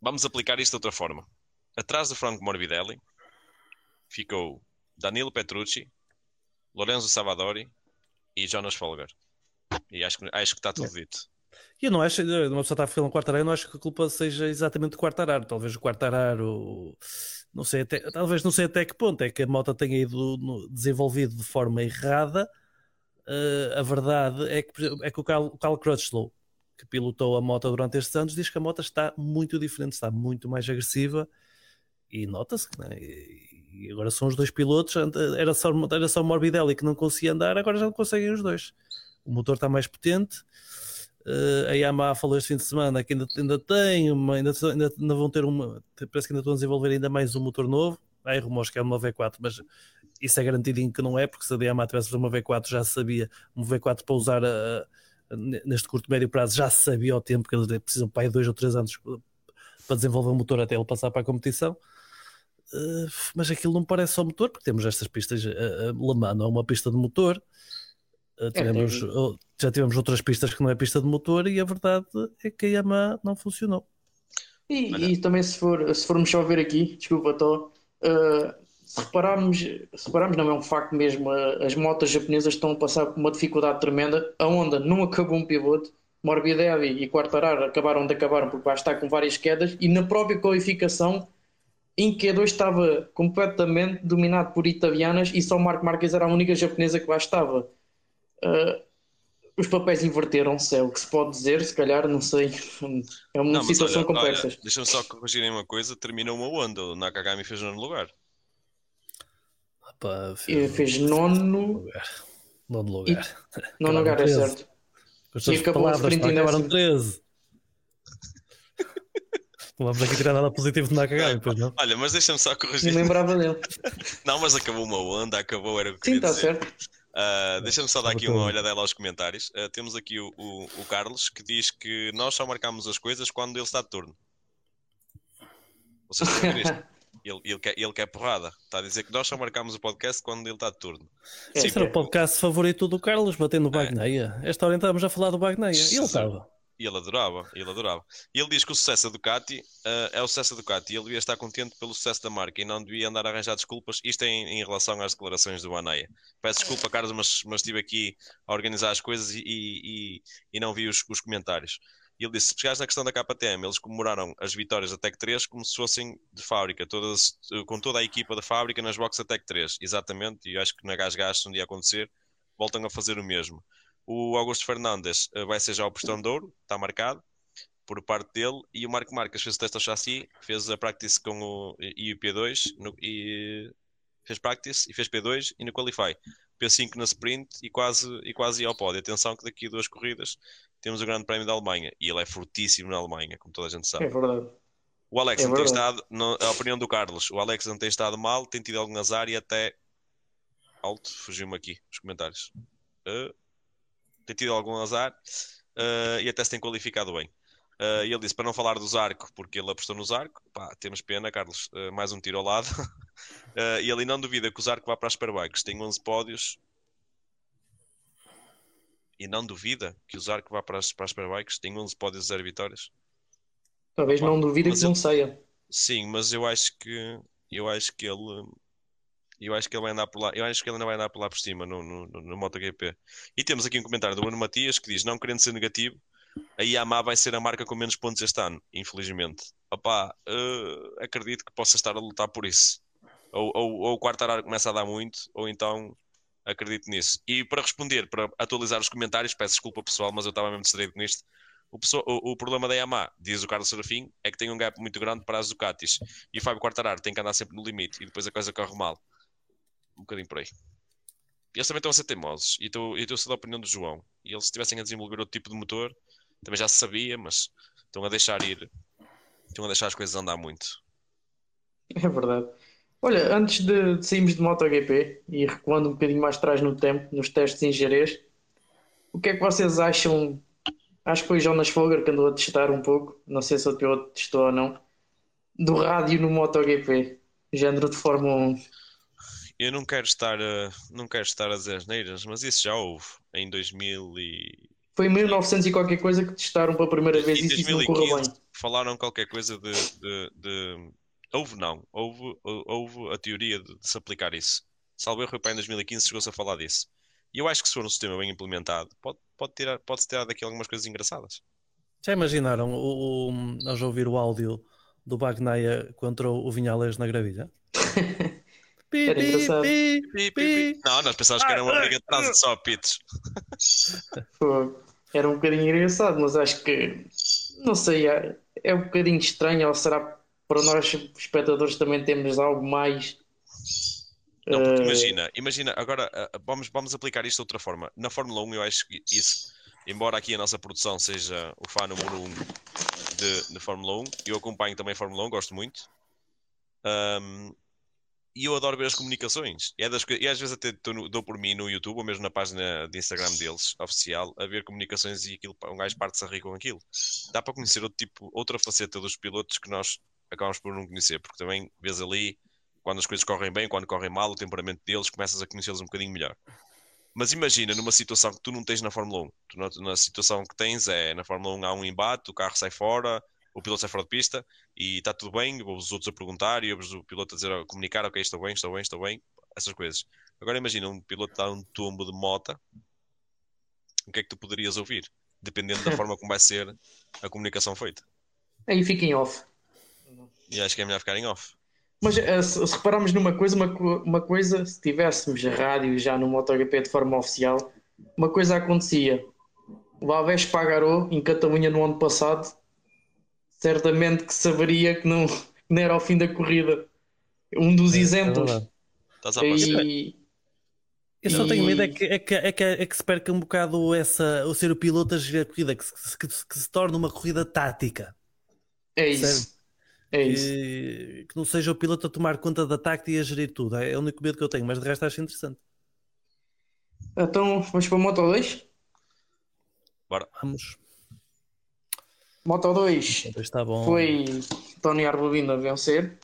vamos aplicar isto de outra forma. Atrás do Franco Morbidelli ficou Danilo Petrucci, Lorenzo Savadori e Jonas Folger. E acho que, acho que está tudo dito. E eu não acho, uma pessoa está a falar um Quartararo, eu não acho que a culpa seja exatamente do Quartararo. Talvez o Quartararo, não sei até, talvez não sei até que ponto é que a moto tenha ido no- desenvolvido de forma errada. Eh, a verdade é que, é que o Carl, o Carl Crutchlow, que pilotou a moto durante estes anos, diz que a moto está muito diferente, está muito mais agressiva e nota-se que né? e, agora são os dois pilotos. Era só, era só o Morbidelli que não conseguia andar, agora já conseguem os dois. O motor está mais potente. Eh, a Yamaha falou este fim de semana que ainda, ainda tem uma, ainda, ainda, ainda vão ter uma, parece que ainda estão a desenvolver ainda mais um motor novo. Há rumores que é uma V4, mas isso é garantidinho que não é, porque se a Yamaha tivesse uma V4 já sabia, um V4 para usar a- neste curto médio prazo já sabia ao tempo que eles precisam para aí dois ou três anos para desenvolver o motor até ele passar para a competição. Eh, mas aquilo não parece só motor, porque temos estas pistas. A, a Le Mans não é uma pista de motor. Eh, tivemos, tem- oh, já tivemos outras pistas que não é pista de motor e a verdade é que a Yamaha não funcionou. E, e também se, for, se formos só ver aqui, desculpa, Tó, uh, se repararmos, se repararmos, não é um facto mesmo, uh, as motas japonesas estão a passar por uma dificuldade tremenda. A Honda não acabou um piloto, Morbidelli e Quartararo acabaram de acabar porque vai estar com várias quedas e na própria qualificação em Q2 estava completamente dominado por italianas e só Marco Marques era a única japonesa que lá estava. Uh, os papéis inverteram-se, é o que se pode dizer, se calhar, não sei. É uma Não, situação olha, complexa. deixa-me só corrigir uma coisa. Terminou uma onda. O Nakagami fez no lugar. Pá, E fez nono, lugar. Nono lugar. nono Acabaram lugar, é 13. certo. Com as suas acabou a palavras, sprint pá, em acabaram décimo. 13. Não vamos aqui tirar nada positivo de Nakagami, pois não? Olha, mas deixa-me só corrigir. lembrava dele. Não, mas acabou uma onda, acabou, era o que Sim, queria está dizer. certo. Ah, Deixa-me só dar aqui uma olhadela aos comentários. Ah, temos aqui o, o- o Carlos que diz que nós só marcamos as coisas quando ele está de turno. Vocês estão a ver isto? Ele, ele, quer, ele quer porrada. Está a dizer que nós só marcamos o podcast quando ele está de turno. É, Esse era o podcast favorito do Carlos, batendo o É. Bagneia. Esta hora estávamos a falar do Bagneia. E ele estava. E ele adorava, ele adorava. E ele diz que o sucesso da Ducati ah, é o sucesso da Ducati. E ele devia estar contente pelo sucesso da marca e não devia andar a arranjar desculpas. Isto é em, em relação às declarações do Baneia. Peço desculpa, Carlos, mas, mas estive aqui a organizar as coisas e, e, e- não vi os, os comentários. E ele disse: se pegares na questão da KTM, eles comemoraram as vitórias da Tech 3 como se fossem de fábrica, todas, com toda a equipa da fábrica nas boxes da Tech 3. Exatamente, e eu acho que na Gas Gas, se um dia acontecer, voltam a fazer o mesmo. O Augusto Fernandes eh, vai ser já o postão de ouro, está marcado por parte dele. E o Marco Marques fez o teste ao chassi, fez a practice com o e o P2 no- e fez practice e fez P2 e no Qualify. P5 na sprint e quase, e quase ia ao pódio. Atenção que daqui a duas corridas temos o Grande Prémio da Alemanha e ele é fortíssimo na Alemanha, como toda a gente sabe. É verdade. O Alex É não tem verdade. estado, no- a opinião do Carlos, o Alex não tem estado mal, tem tido algum azar e até alto, fugiu-me aqui os comentários. Uh, tem tido algum azar uh, e até se tem qualificado bem. Uh, e ele disse para não falar do Zarco, porque ele apostou no Zarco. Pá, temos pena, Carlos, uh, mais um tiro ao lado. e ele não duvida que o Zarco vá para as Superbikes. Tem 11 pódios. E não duvida que o Zarco vá para as, para as Superbikes. Tem 11 pódios e 0 vitórias. Talvez não duvida que não saia. Sim, mas eu acho que eu acho que ele eu acho que ele vai andar por lá, eu acho que ele ainda vai andar por lá por cima no, no, no, MotoGP. E temos aqui um comentário do Bruno Matias que diz: não querendo ser negativo, a Yamaha vai ser a marca com menos pontos este ano, infelizmente. Opá, eh, acredito que possa estar a lutar por isso. Ou, ou, ou o começa a dar muito, ou então acredito nisso. E para responder, para atualizar os comentários, peço desculpa pessoal, mas eu estava mesmo distraído com isto. O, pessoal- o- o problema da Yamaha, diz o Carlos Serafim, é que tem um gap muito grande para as Ducatis. E o Fábio Quartararo tem que andar sempre no limite e depois a coisa corre mal. Um bocadinho por aí. Eles também estão a ser teimosos. E estou estou a ser da opinião do João. E eles se estivessem a desenvolver outro tipo de motor, também já se sabia, mas estão a deixar ir. Estão a deixar as coisas andar muito. É verdade. Olha, antes de, de sairmos de MotoGP e recuando um bocadinho mais atrás no tempo, nos testes em Jerez, o que é que vocês acham? Acho que foi o Jonas Folger que andou a testar um pouco, não sei se o piloto testou ou não, do rádio no MotoGP, género de Fórmula 1. Eu não quero estar a, não quero estar a dizer asneiras, mas isso já houve em 2000 e... Foi em 1900 e qualquer coisa que testaram pela primeira vez em e isso não correu 2015 bem. falaram qualquer coisa de, de- de- Houve não, houve, houve a teoria de, de se aplicar isso. Salvo erro, foi para em 2015 chegou-se a falar disso. E eu acho que se for um sistema bem implementado, pode, pode tirar, pode-se tirar daqui algumas coisas engraçadas. Já imaginaram o, o, nós ouvir o áudio do Bagnaia contra o Vinhales na gravilha? Pi, Era pi, engraçado. pi, Pi, pi. Não, nós pensávamos que era uma briga de trânsito só a pitos. Era um bocadinho engraçado, mas acho que, não sei, é, é um bocadinho estranho, ou será para nós espectadores também temos algo mais. Não, porque eh, imagina, imagina, agora ah, vamos, vamos aplicar isto de outra forma. Na Fórmula 1, eu acho que isso, embora aqui a nossa produção seja o fã número 1 de, de Fórmula 1, eu acompanho também a Fórmula 1, gosto muito. Ahm, e eu adoro ver as comunicações. E, é das, e às vezes até no- dou por mim no YouTube, ou mesmo na página de Instagram deles, oficial, a ver comunicações e aquilo, um gajo parte-se a rir com aquilo. Dá para conhecer outro tipo, outra faceta dos pilotos que nós acabamos por não conhecer, porque também vês ali quando as coisas correm bem, quando correm mal, o temperamento deles, começas a conhecê-los um bocadinho melhor. Mas imagina numa situação que tu não tens na Fórmula 1. Tu, na, na situação que tens é na Fórmula 1 há um embate, o carro sai fora, o piloto sai fora de pista e está tudo bem, os outros a perguntar e o piloto a dizer, a comunicar, ok, estou bem, estou bem, estou bem, essas coisas. Agora imagina um piloto dar um tombo de mota, o que é que tu poderias ouvir? Dependendo da forma como vai ser a comunicação feita. Aí fica em off. E acho que é melhor ficar em off. Mas eh, se, se repararmos numa coisa, uma, uma coisa, se tivéssemos rádio já no MotoGP de forma oficial, uma coisa acontecia. O Alves Pagarou, em Catalunha no ano passado, certamente que saberia que não, não era ao fim da corrida. Um dos É, é exemplos. Estás a passar. e, Eu só tenho medo é que, é, que, é, que, é que se perca um bocado essa, o ser o piloto a gerir a corrida, que se, que que se torne uma corrida tática. é isso. É isso. Que, que não seja o piloto a tomar conta da tática e a gerir tudo. É o único medo que eu tenho, mas de resto acho interessante. Então, vamos para a Moto 2? Vamos. Moto 2 Então está bom. foi Tony Arbolino a vencer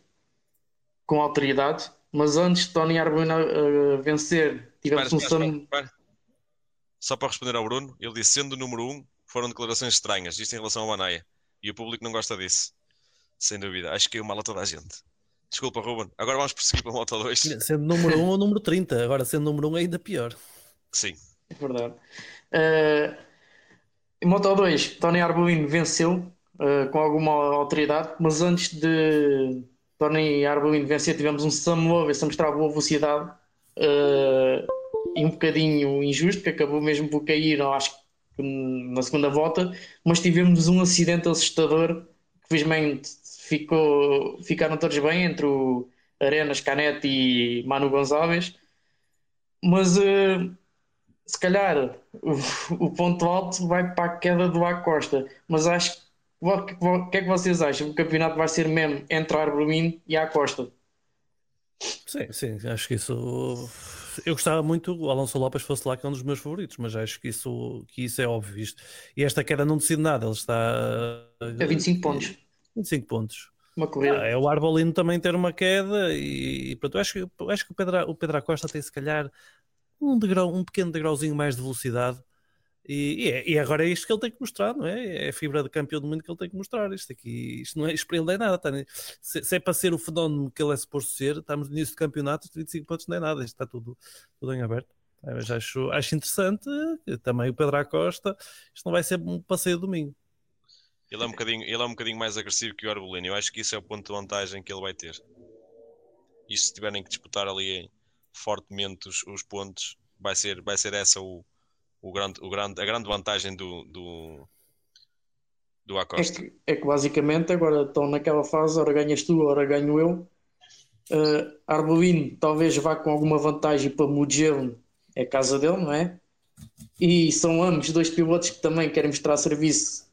com autoridade, mas antes de Tony Arbolino a vencer, tivemos um Sam. Só para responder ao Bruno, ele disse: sendo o número 1, um, foram declarações estranhas, isto em relação ao Banaia. E o público não gosta disso. Sem dúvida. Acho que é mal a toda a gente. Desculpa, Ruben. Agora vamos prosseguir para a Moto 2. Sendo número 1 um ou número 30. Agora sendo número 1 um é ainda pior. Sim. É verdade. Uh, Moto 2, Tony Arbolino venceu uh, com alguma autoridade, mas antes de Tony Arbolino vencer, tivemos um Sam Lovis a mostrar boa velocidade uh, e um bocadinho injusto, que acabou mesmo por cair, acho que na segunda volta, mas tivemos um acidente assustador que felizmente ficou, ficaram todos bem entre o Arenas, Canete e Manu Gonçalves, mas uh, se calhar o, o, ponto alto vai para a queda do Acosta, mas acho que o que é que vocês acham? O campeonato vai ser mesmo entre Arbolino e a Acosta? Sim, sim, acho que isso eu gostava muito o Alonso Lopes fosse lá, que é um dos meus favoritos, mas acho que isso, que isso é óbvio. Isto. E esta queda não decide nada, ele está a 25 pontos. 25 pontos. Uma corrida. Ah, é o Arbolino também ter uma queda e, e pronto, eu acho, eu acho que o Pedro, o Pedro Acosta tem se calhar um, degrau, um pequeno degrauzinho mais de velocidade e, e, é, e, agora é isto que ele tem que mostrar, não é? É a fibra de campeão do mundo que ele tem que mostrar. Isto aqui, isto não é, isto para ele não é nada. Tá? Se, se, é para ser o fenómeno que ele é suposto ser, estamos no início do campeonato, 25 pontos não é nada, isto está tudo, tudo em aberto. É, mas acho, acho interessante também o Pedro Acosta. Isto não vai ser um passeio domingo. Ele é um bocadinho, ele é um bocadinho mais agressivo que o Arbolino. Eu acho que isso é o ponto de vantagem que ele vai ter. E se tiverem que disputar ali fortemente os, os pontos, vai ser, vai ser essa o, o grande, o grande, a grande vantagem do, do, do Acosta. É que, é que basicamente agora estão naquela fase, ora ganhas tu, ora ganho eu. Uh, Arbolino talvez vá com alguma vantagem para Mugello, é a casa dele, não é? E são ambos dois pilotos que também querem mostrar serviço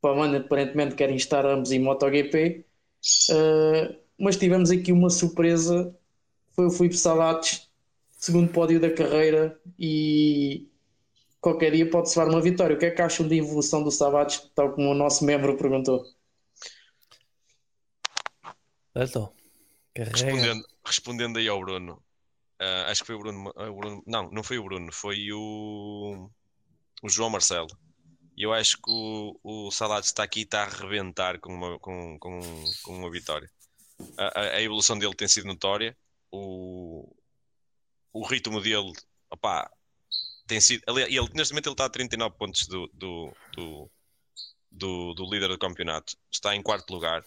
para o ano aparentemente querem estar ambos em MotoGP. Uh, mas tivemos aqui uma surpresa: foi o Filipe Salates, segundo pódio da carreira, e qualquer dia pode soar uma vitória. O que é que acham da evolução do Salates, tal como o nosso membro perguntou? Então, respondendo, respondendo aí ao Bruno, uh, acho que foi o Bruno, o Bruno, Não, não foi o Bruno, foi o, o João Marcelo e eu acho que o, o Salah está aqui e está a arrebentar com uma, com, com, com uma vitória. A, a, evolução dele tem sido notória. O, o ritmo dele, opá, tem sido. Ele, neste momento ele está a 39 pontos do, do, do, do, do líder do campeonato. Está em quarto lugar.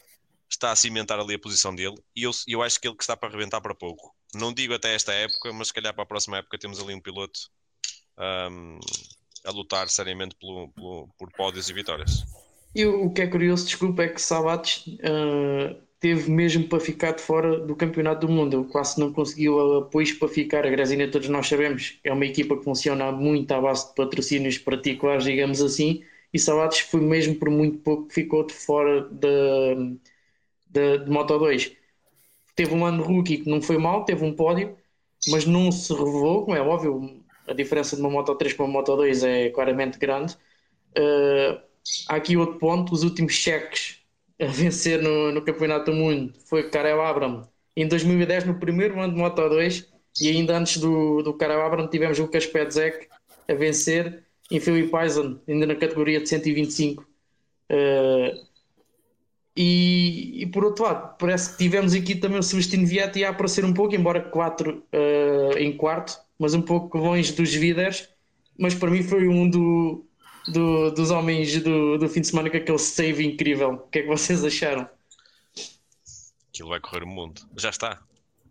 Está a cimentar ali a posição dele. E eu, eu acho que ele que está para arrebentar para pouco. Não digo até esta época, mas se calhar para a próxima época temos ali um piloto. Um, a lutar seriamente pelo, pelo, por pódios e vitórias. E o, que é curioso, desculpa, é que Sabates uh, teve mesmo para ficar de fora do campeonato do mundo. Quase não conseguiu apoio para ficar. A Grazina, todos nós sabemos, é uma equipa que funciona muito à base de patrocínios particulares, digamos assim. E Sabates foi mesmo por muito pouco que ficou de fora de, de, de Moto 2. Teve um ano rookie que não foi mal, teve um pódio, mas não se revelou, como é óbvio a diferença de uma Moto 3 para uma Moto 2 é claramente grande. Uh, há aqui outro ponto: os últimos cheques a vencer no, no Campeonato do Mundo foi Karel Abram em 2010, no primeiro ano de Moto 2, e ainda antes do, do Karel Abram tivemos Lucas Pedzek a vencer em Philip Eisen, ainda na categoria de 125. Uh, e, e, por outro lado, parece que tivemos aqui também o Celestino Vietti a aparecer um pouco, embora 4 uh, em quarto, mas um pouco longe dos líderes. Mas para mim foi um do, do, dos homens do, do fim de semana com aquele save incrível. O que é que vocês acharam? Aquilo vai correr o mundo. Já está.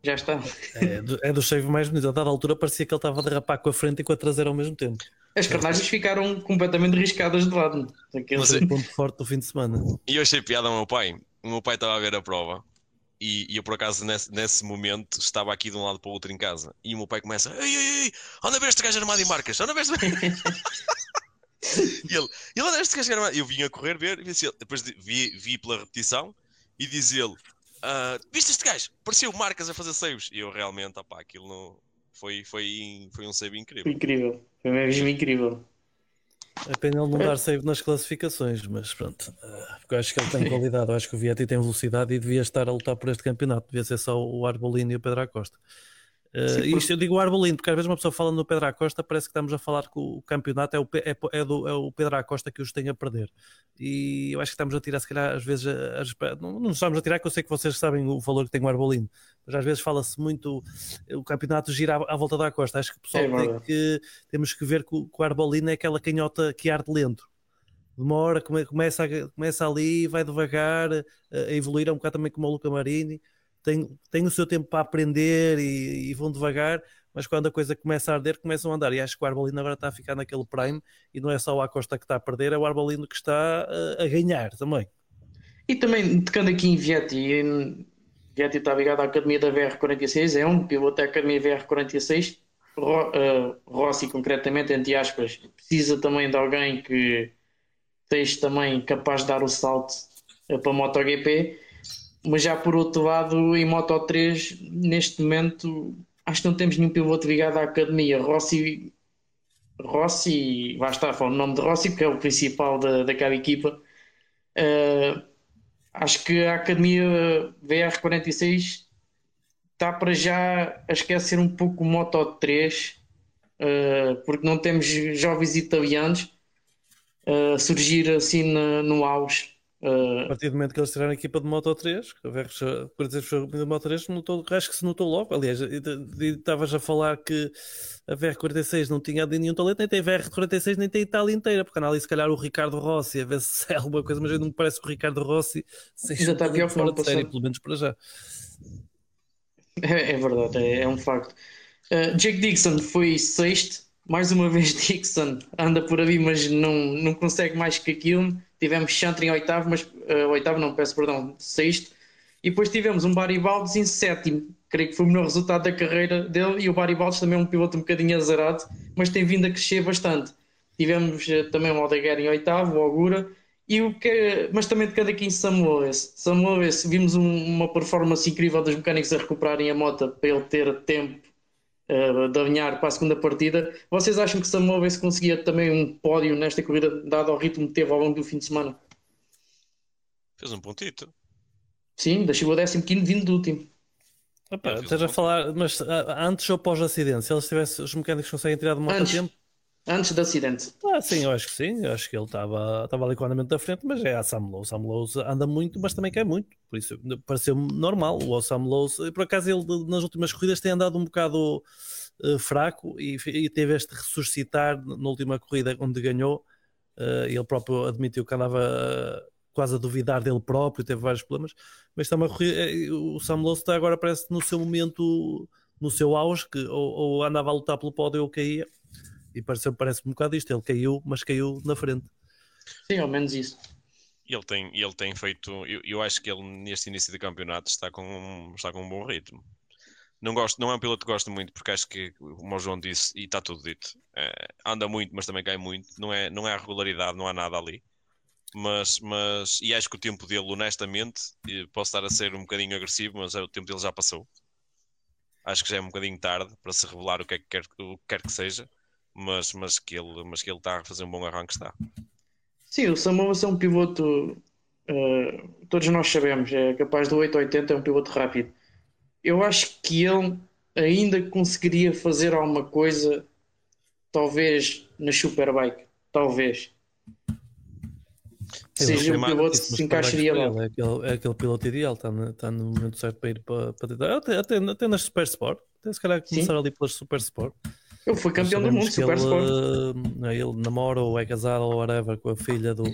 Já está. É, do, é do save mais bonito. A dada altura parecia que ele estava a derrapar com a frente e com a traseira ao mesmo tempo. As carnagens ficaram completamente riscadas de lado. Aquele Mas é o ponto forte do fim de semana. E eu achei piada ao meu pai. O meu pai estava a ver a prova e, e, eu, por acaso, nesse, nesse, momento, estava aqui de um lado para o outro em casa. E o meu pai começa: Ei, ei, ei, onde é este gajo armado em marcas? Onde é este. e ele: ele é este gajo armado? Eu vim a correr ver, e assim, depois vi, vi pela repetição e diz ele: uh, Viste este gajo? Pareceu marcas a fazer saves. E eu realmente, opá, aquilo não. Foi, foi, foi um save incrível. Foi incrível, foi mesmo incrível. É pena ele não dar save nas classificações, mas pronto. Uh, porque eu acho que ele tem qualidade, eu acho que o Vietti tem velocidade e devia estar a lutar por este campeonato. Devia ser só o Arbolino e o Pedro Acosta. Uh, isto eu digo o Arbolino, porque às vezes uma pessoa falando no Pedro Acosta parece que estamos a falar que o campeonato é o, é, é, do, é o Pedro Acosta que os tem a perder. E eu acho que estamos a tirar, se calhar, às vezes, não, não estamos a tirar, que eu sei que vocês sabem o valor que tem o Arbolino, mas às vezes fala-se muito o campeonato gira à, à, volta da Costa. Acho que o pessoal é tem que, temos que ver que o, que o Arbolino é aquela canhota que arde lento demora, começa, começa ali, vai devagar a evoluir, é um bocado também como o Luca Marini tem, tem o seu tempo para aprender e, e, vão devagar, mas quando a coisa começa a arder, começam a andar. E acho que o Arbolino agora está a ficar naquele prime e não é só o Acosta que está a perder, é o Arbolino que está a, a ganhar também. E também, tocando aqui em Vietti, Vietti está ligado à Academia da VR46, é um piloto da Academia VR46. Ro, uh, Rossi, concretamente, entre aspas, precisa também de alguém que esteja também capaz de dar o salto uh, para a MotoGP mas já por outro lado, em Moto 3, neste momento, acho que não temos nenhum piloto ligado à academia. Rossi, Rossi, vai estar falando o nome de Rossi, porque é o principal da, daquela equipa. Uh, acho que a academia VR46 está para já a esquecer um pouco o Moto 3, uh, porque não temos jovens italianos uh, surgir assim no, no auge. Uh... A partir do momento que eles tiraram a equipa de Moto 3, que a VR46 de Moto 3, notou, acho que se notou logo. Aliás, estavas a falar que a VR46 não tinha nenhum talento, nem tem VR46, nem tem Itália inteira, porque ali se calhar o Ricardo Rossi, a ver se é alguma coisa, mas não me parece que o Ricardo Rossi seja está pior fora de série, pelo menos para já. É, é verdade, é, é, um facto. Uh, Jake Dixon foi sexto, mais uma vez Dixon anda por ali, mas não, não consegue mais que aquilo tivemos Chantre em oitavo, mas uh, oitavo não, peço perdão, sexto, e depois tivemos um Barry Baldes em sétimo, creio que foi o melhor resultado da carreira dele, e o Barry Baldes também é um piloto um bocadinho azarado, mas tem vindo a crescer bastante. Tivemos uh, também o Aldeguer em oitavo, o Augura, e o que, mas também de cada aqui em Sam Lewis. Sam vimos um, uma performance incrível dos mecânicos a recuperarem a moto para ele ter tempo uh, de alinhar para a segunda partida. Vocês acham que Samoa se conseguia também um pódio nesta corrida, dado ao ritmo que teve ao longo do fim de semana? Fez um pontito. Sim, chegou a 15 vindo do último. Opa, estás a falar, mas antes ou pós-acidente? Se eles tivessem, os mecânicos conseguem tirar de moto a tempo? Antes do acidente. Ah, sim, eu acho que sim. Eu acho que ele estava ali com o andamento da frente, mas é a Sam Lowe. Sam Lowe anda muito, mas também cai muito. Por isso pareceu normal. O Sam Lowe, por acaso, ele nas últimas corridas tem andado um bocado uh, fraco e, e, teve este ressuscitar na última corrida onde ganhou. Uh, ele próprio admitiu que andava uh, quase a duvidar dele próprio, teve vários problemas. Mas está uma corrida, o Sam Lowe está agora, parece no seu momento, no seu auge, que ou, ou andava a lutar pelo pódio ou caía e parece, parece um bocado isto. Ele caiu, mas caiu na frente. Sim, ao menos isso. Ele tem, ele tem feito. Eu, eu acho que ele neste início de campeonato está com, está com um bom ritmo. Não, gosto, não é um piloto que gosto muito, porque acho que, como o João disse, e está tudo dito, é, anda muito, mas também cai muito. Não é, não é a regularidade, não há nada ali. Mas, mas, e acho que o tempo dele, honestamente, posso estar a ser um bocadinho agressivo, mas é, o tempo dele já passou. Acho que já é um bocadinho tarde para se revelar o que, é que quer, o que quer que seja mas, mas, que ele, mas que ele está a fazer um bom arranque está. Sim, o Samoa é um piloto, uh, todos nós sabemos, é capaz do 880, é um piloto rápido. Eu acho que ele ainda conseguiria fazer alguma coisa, talvez na Superbike, talvez. Seja um piloto que se encaixaria lá. É aquele, é aquele piloto ideal, está no, está no momento certo para ir para, para tentar. Até, até, até nas Super Sport, até se calhar começar Sim. ali pelas Super Sport. Ele foi campeão do mundo, Super ele, Sport. Eh, ele namora ou é casado ou whatever com a filha do,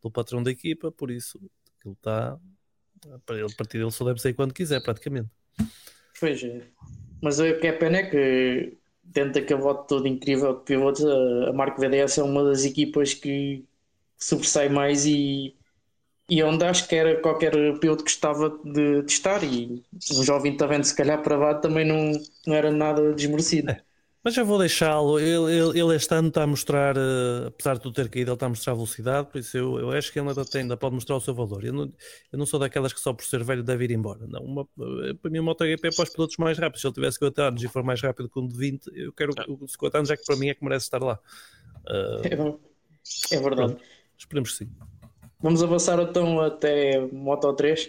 do patrão da equipa, por isso ele está. Para ele, a partir dele só deve sair quando quiser, praticamente. Pois é. Mas o que é pena é que, dentro daquele voto todo incrível de pilotos, a Marco VDS é uma das equipas que sobressai mais e, e onde acho que era qualquer piloto que estava de, de estar. E um jovem talento, se calhar, para lá também não, não era nada desmerecido. É. Mas já vou deixá-lo. Ele, ele, ele, este ano está a mostrar, uh, apesar de tu ter caído, ele está a mostrar velocidade, por isso eu, eu acho que ele ainda, tem, ainda pode mostrar o seu valor. Eu não, eu não sou daquelas que só por ser velho deve ir embora. Não, uma, eh, para mim, o MotoGP é para os pilotos mais rápidos. Se ele tivesse 50 anos e for mais rápido que um de 20, eu quero ah. 50 anos, é que para mim é que merece estar lá. Uh, é, é, verdade. Pronto, esperemos que sim. Vamos avançar então até Moto 3.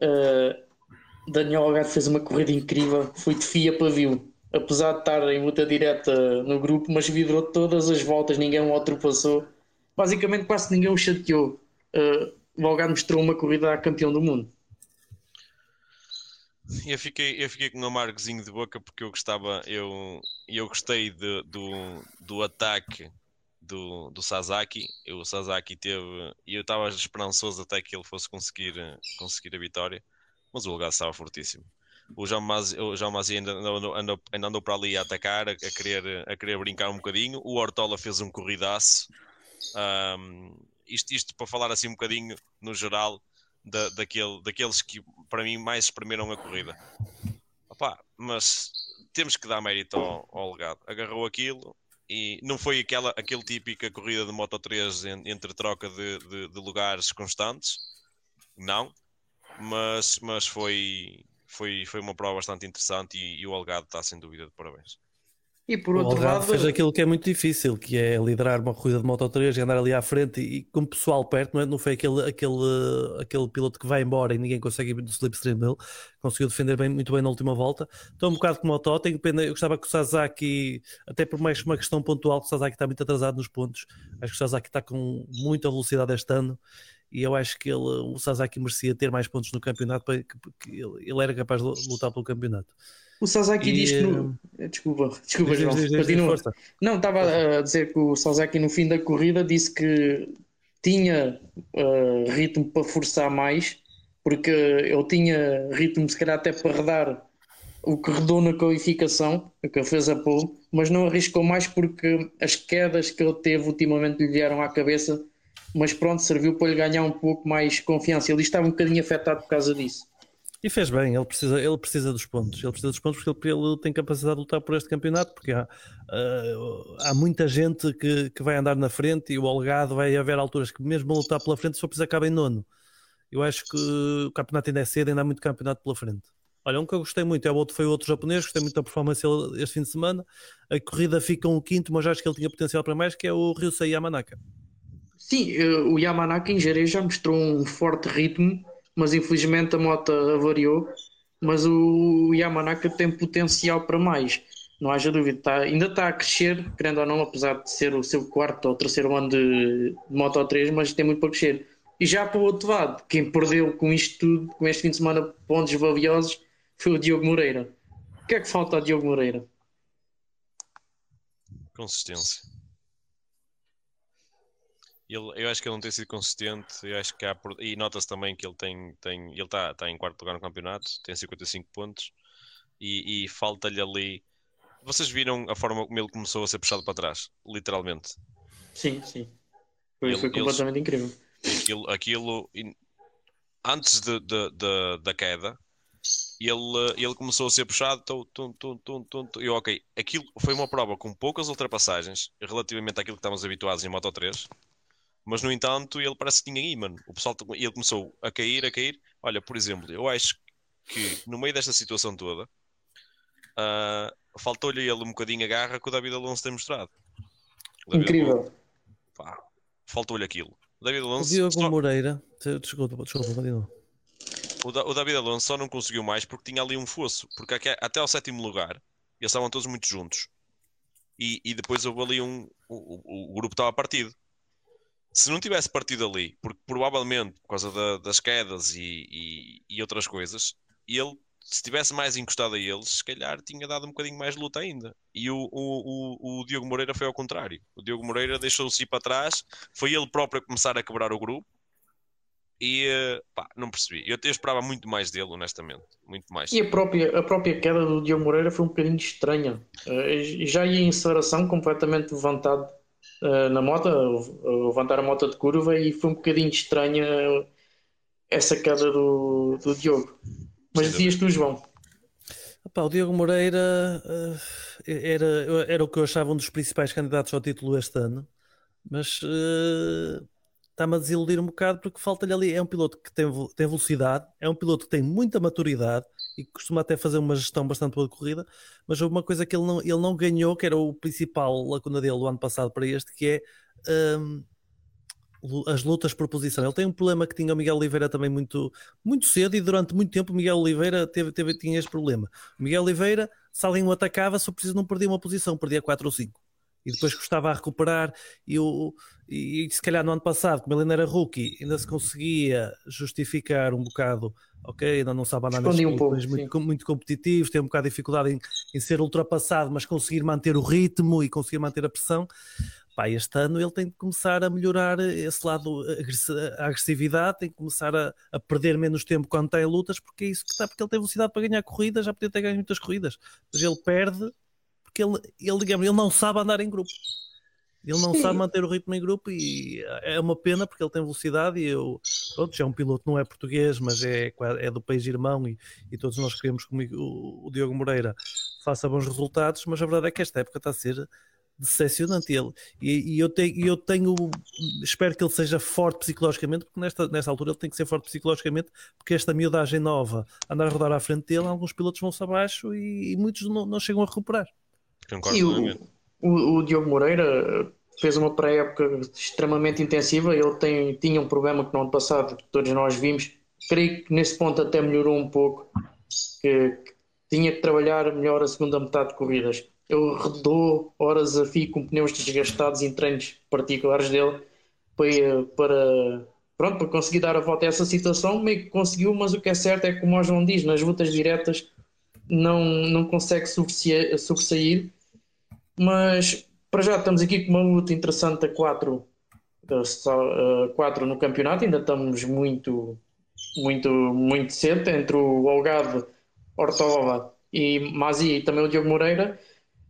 Uh, Daniel Algarve fez uma corrida incrível, foi de FIA pavio apesar de estar em luta direta no grupo, mas virou todas as voltas, ninguém o ultrapassou. Basicamente, quase ninguém o chateou. Uh, o Algarve mostrou uma corrida a campeão do mundo. Eu fiquei, eu fiquei com um amargozinho de boca porque eu gostava, eu, eu gostei de, do, do ataque do, do Sasaki. O Sasaki teve, e eu estava esperançoso até que ele fosse conseguir, conseguir a vitória, mas o Algarve estava fortíssimo o João Mazzi, o João Mazzi ainda, andou, andou, ainda andou para ali a atacar, a, a, querer, a querer brincar um bocadinho. O Hortola fez um corridaço. Um, isto, isto para falar assim um bocadinho no geral da, daquele, daqueles que para mim mais espremeram a corrida. Opa, mas temos que dar mérito ao, ao legado. Agarrou aquilo e não foi aquela aquele típica corrida de Moto 3 entre troca de, de, de lugares constantes, não, mas, mas foi foi, foi uma prova bastante interessante e, e o Algado está sem dúvida de parabéns. E por O outro lado, fez aquilo que é muito difícil, que é liderar uma corrida de Moto 3 e andar ali à frente e com o pessoal perto, não, é? não foi aquele, aquele, aquele piloto que vai embora e ninguém consegue ir do slipstream dele, conseguiu defender bem, muito bem na última volta. Estou um bocado como o Tó, tenho pena, eu gostava que o Sasaki, até por mais uma questão pontual, que o Sasaki está muito atrasado nos pontos, acho que o Sasaki está com muita velocidade este ano e eu acho que ele, o Sasaki merecia ter mais pontos no campeonato, para que, ele, era capaz de lutar pelo campeonato. o Sasaki E, diz que. No... Desculpa, desculpa, Diz, João. diz, diz, Continua. Não, estava a dizer que o Sasaki no fim da corrida disse que tinha eh, ritmo para forçar mais, porque ele tinha ritmo se calhar até para redar o que redou na qualificação, o que ele fez a pole, mas não arriscou mais porque as quedas que ele teve ultimamente lhe vieram à cabeça, mas pronto, serviu para lhe ganhar um pouco mais confiança. Ele estava um bocadinho afetado por causa disso. E fez bem, ele precisa, ele precisa dos pontos. Ele precisa dos pontos porque ele, ele tem capacidade de lutar por este campeonato, porque há, ah, há muita gente que, que vai andar na frente e o Algado vai haver alturas que mesmo a lutar pela frente, se for preciso, acaba em nono. Eu acho que o campeonato ainda é cedo, ainda há muito campeonato pela frente. Olha, um que eu gostei muito é o outro, foi o outro japonês, gostei muito da performance este fim de semana. A corrida fica um quinto, mas acho que ele tinha potencial para mais, que é o Ryusei Yamanaka. Sim, o Yamanaka em Jerez já mostrou um forte ritmo, mas infelizmente a moto avariou. Mas o Yamanaka tem potencial para mais, não haja dúvida. Está- ainda está a crescer, querendo ou não, apesar de ser o seu quarto ou terceiro ano de, de Moto 3, mas tem muito para crescer. E já para o outro lado, quem perdeu com isto tudo, com este fim de semana, pontos valiosos, foi o Diogo Moreira. O que é que falta ao Diogo Moreira? Consistência. Ele, eu acho que ele não tem sido consistente. Eu acho que há, e nota-se também que ele tem, tem ele está tá em quarto lugar no campeonato, tem 55 pontos e, e falta-lhe ali. Vocês viram a forma como ele começou a ser puxado para trás, literalmente. Sim, sim. Foi, Ele- foi completamente incrível. Aquilo, aquilo antes de, de- de- da queda, ele, ele começou a ser puxado. Tum, tum, tum, tum, tum. Eu, ok, aquilo foi uma prova com poucas ultrapassagens relativamente àquilo que estamos habituados em Moto 3. Mas no entanto, ele parece que tinha aí, mano. O pessoal ele começou a cair, a cair. Olha, por exemplo, eu acho que no meio desta situação toda, ah, faltou-lhe a ele um bocadinho a garra que o David Alonso tem mostrado. O David Incrível. Faltou-lhe aquilo. O David O Alonso Diogo só- Moreira, desculpa, desculpa, continua. o, Da- o David Alonso só não conseguiu mais porque tinha ali um fosso. Porque aque- até ao sétimo lugar eles estavam todos muito juntos. E, e depois houve ali um. O, o- o grupo estava partido. Se não tivesse partido ali, porque provavelmente por causa da- das quedas e, e- e outras coisas, ele, se tivesse mais encostado a eles, se calhar tinha dado um bocadinho mais de luta ainda. E o, o, o, o Diogo Moreira foi ao contrário. O Diogo Moreira deixou-se ir para trás, foi ele próprio a começar a quebrar o grupo. E eh, pá, não percebi. Eu, eu esperava muito mais dele, honestamente. Muito mais. E a própria, a própria queda do Diogo Moreira foi um bocadinho estranha. Eh, já ia em aceleração, completamente levantado eh, na moto, levantar a moto de curva, e foi um bocadinho estranha essa queda do, do Diogo. Mas dizias tu, João. Epá, o Diogo Moreira eh, era, era o que eu achava um dos principais candidatos ao título este ano, mas eh, está-me a desiludir um bocado porque falta-lhe ali. É um piloto que tem, tem velocidade, é um piloto que tem muita maturidade e costuma até fazer uma gestão bastante boa de corrida, mas houve uma coisa que ele não, ele não ganhou, que era o principal lacuna dele do ano passado para este, que é. lu- as lutas por posição. Ele tem um problema que tinha o Miguel Oliveira também muito, muito cedo e durante muito tempo o Miguel Oliveira teve, teve, tinha este problema. O Miguel Oliveira, se alguém o atacava, só preciso não perdia uma posição, perdia 4 ou 5. E depois custava a recuperar. E, o, e, se calhar no ano passado, como ele ainda era rookie, ainda se conseguia justificar um bocado, ok, ainda não sabe andar nas Escondia um pouco, muito, muito, competitivos, tem um bocado de dificuldade em, em ser ultrapassado, mas conseguir manter o ritmo e conseguir manter a pressão. Pá, este ano ele tem de começar a melhorar esse lado, a agressividade, tem que começar a, a perder menos tempo quando está em lutas, porque é isso que está, porque ele tem velocidade para ganhar corridas, já podia ter ganho muitas corridas, mas ele perde porque ele, ele, digamos, ele não sabe andar em grupo. Ele não Sim. sabe manter o ritmo em grupo e é uma pena porque ele tem velocidade e eu, pronto, já é um piloto, não é português, mas é, é do país irmão e, e todos nós queremos que o, o Diogo Moreira faça bons resultados, mas a verdade é que esta época está a ser decepcionante ele. E, e eu, tenho, eu tenho, espero que ele seja forte psicologicamente, porque nesta, nesta altura ele tem que ser forte psicologicamente, porque esta miudagem nova andar a rodar à frente dele, alguns pilotos vão-se abaixo e, e muitos não, não, chegam a recuperar. Concordo e o, o, o, Diogo Moreira fez uma pré-época extremamente intensiva, ele tem, tinha um problema que no ano passado todos nós vimos, creio que nesse ponto até melhorou um pouco, que, que tinha que trabalhar melhor a segunda metade de corridas eu redou horas a fio com pneus desgastados em treinos particulares dele para, para, pronto, para conseguir dar a volta a essa situação. Meio que conseguiu, mas o que é certo é que, como o João diz, nas lutas diretas não, não consegue sobressair. Mas para já estamos aqui com uma luta interessante a 4 quatro no campeonato, ainda estamos muito, muito, muito cedo entre o Algarve, Ortola e Mazi e também o Diogo Moreira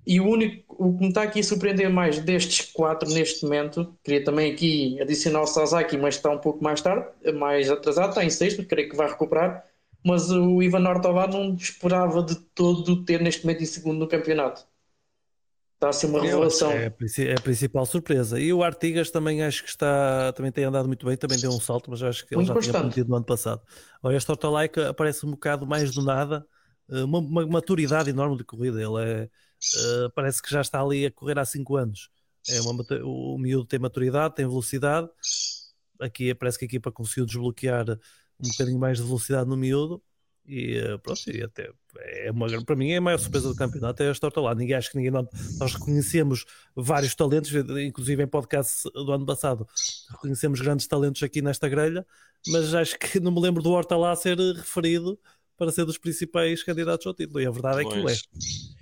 e o único, o que me está aqui a surpreender mais destes quatro neste momento, queria também aqui adicionar o Sasaki, mas está um pouco mais tarde, mais atrasado, está em sexto, creio que vai recuperar. Mas o Ivan Ortovar não esperava de todo ter neste momento em segundo no campeonato. Está a ser uma revelação. É, é a principal surpresa. E o Artigas também acho que está, também tem andado muito bem, também deu um salto, mas acho que ele Muito já constante. tinha prometido no ano passado. Olha, este Ortolaica aparece um bocado mais do nada, eh, uma, uma maturidade enorme de corrida. Ele é uh, parece que já está ali a correr há 5 anos. É uma, o miúdo tem maturidade, tem velocidade. Aqui parece que a equipa conseguiu desbloquear um bocadinho mais de velocidade no miúdo. E uh, pronto, e até é uma, para mim é a maior surpresa do campeonato é esta lá. Ninguém acho que ninguém nós reconhecemos vários talentos, inclusive em podcast do ano passado reconhecemos grandes talentos aqui nesta grelha, mas acho que não me lembro do Hortalá ser referido para ser dos principais candidatos ao título. E a verdade de é que o é.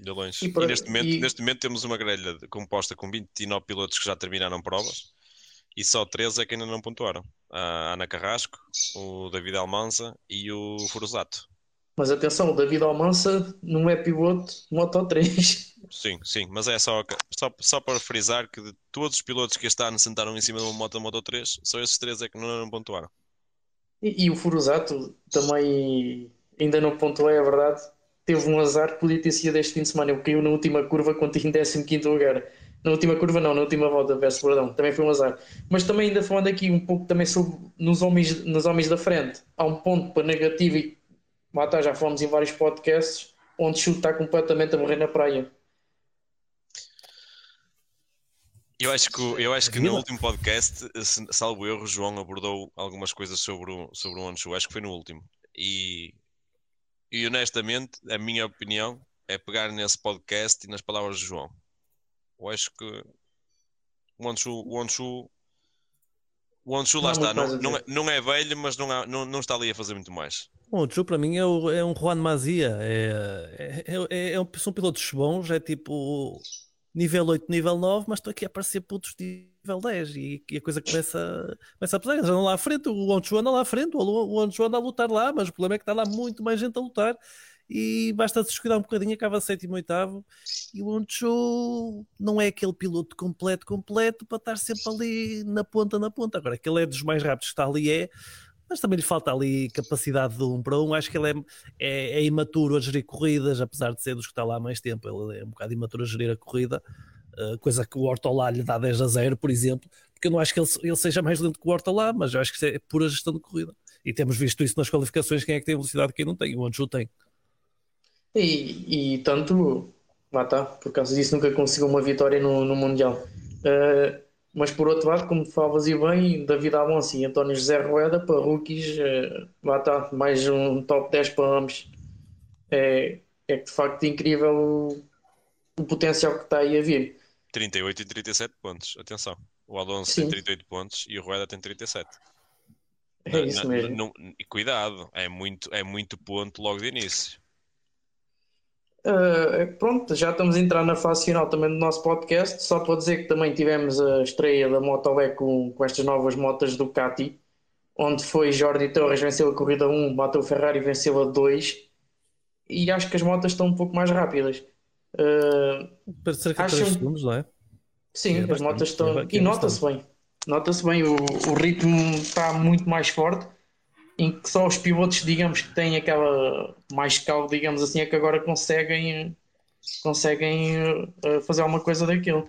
De longe. E, para, e, neste, momento, e... neste momento temos uma grelha composta com 29 pilotos que já terminaram provas e só 13 é que ainda não pontuaram. A Ana Carrasco, o David Almanza e o Furusato. Mas atenção, o David Almanza não é piloto Moto 3. Sim, sim, mas é só, só, só para frisar que de todos os pilotos que este ano sentaram em cima de uma moto Moto 3, só esses três é que não, não pontuaram. E, e o Furusato também ainda não pontuei, é verdade, teve um azar que podia ter sido este fim de semana. Ele caiu na última curva quando em 15 lugar. Na última curva não, na última volta, peço perdão, também foi um azar. Mas também ainda falando aqui um pouco também sobre nos homens, nos homens da frente, há um ponto para negativo e está, já falamos em vários podcasts, onde Chute está completamente a morrer na praia. Eu acho que, eu acho que no último podcast, salvo erro, João abordou algumas coisas sobre o, sobre o Onshu. Acho que foi no último. E e honestamente, a minha opinião é pegar nesse podcast e nas palavras de João. Eu acho que o Onshu, o Onshu, o Onshu lá está, não, não, é, não é velho, mas não, há, não, não está ali a fazer muito mais. O Onshu para mim é, o, é um Juan Mazia, é, é, é, é um, são pilotos bons, é tipo nível 8, nível 9, mas estou aqui a aparecer putos de nível 10 e, e a coisa começa, começa a pesar. Eles andam lá à frente, o Onchu anda lá à frente, o Onchu anda a lutar lá, mas o problema é que está lá muito mais gente a lutar e basta descuidar um bocadinho, acaba sétimo, oitavo. E o Onchu não é aquele piloto completo, completo para estar sempre ali na ponta, na ponta. Agora, aquele é dos mais rápidos que está ali, é mas também lhe falta ali capacidade de um para um. Acho que ele é, é, é, imaturo a gerir corridas, apesar de ser dos que está lá há mais tempo. Ele é um bocado imaturo a gerir a corrida, uh, coisa que o Hortolá lhe dá 10 a 0, por exemplo, porque eu não acho que ele, ele seja mais lento que o Hortolá, mas eu acho que é pura gestão de corrida. E temos visto isso nas qualificações: quem é que tem velocidade quem não tem. O Anju tem. E, e tanto, lá está, por causa disso nunca conseguiu uma vitória no, no Mundial. Uh, mas por outro lado, como falas e bem, David Alonso e António José Rueda para rookies, eh, lá está, mais um top 10 para ambos. É, é de facto incrível o, o, potencial que está aí a vir. 38 e 37 pontos, atenção. O Alonso Sim. tem 38 pontos e o Rueda tem 37. É isso mesmo. e cuidado, é muito, é muito ponto logo de início. Uh, pronto, já estamos a entrar na fase final também do nosso podcast. Só para dizer que também tivemos a estreia da Motoweb é com, com estas novas motas Ducati, onde foi Jordi Torres venceu a corrida 1, Matou Ferrari venceu a 2, e acho que as motas estão um pouco mais rápidas. Uh, para cerca de 3 segundos, não é? Sim, é as motas estão. É e nota-se bem. Nota-se bem, o, o ritmo está muito mais forte em que só os pilotos, digamos, que têm aquela mais calma, digamos assim, é que agora conseguem, conseguem uh, fazer alguma coisa daquilo.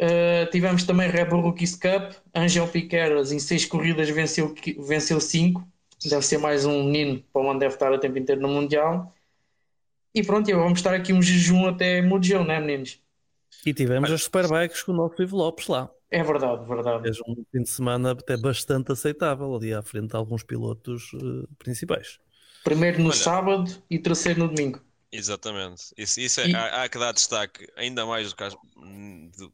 Uh, tivemos também Red Bull Rookies Cup, Angel Piqueras em seis corridas venceu, venceu cinco, deve ser mais um menino para onde deve estar o tempo inteiro no Mundial. E pronto, vamos estar aqui um jejum até Mugello, né meninos? E tivemos as Superbikes com o nosso Ivo Lopes lá. É verdade, verdade. Fez um fim de semana até bastante aceitável ali à frente de alguns pilotos uh, principais. Primeiro no Olha, sábado e terceiro no domingo. Exatamente. Isso, isso é, e... há, há, que dar destaque, ainda mais do que as,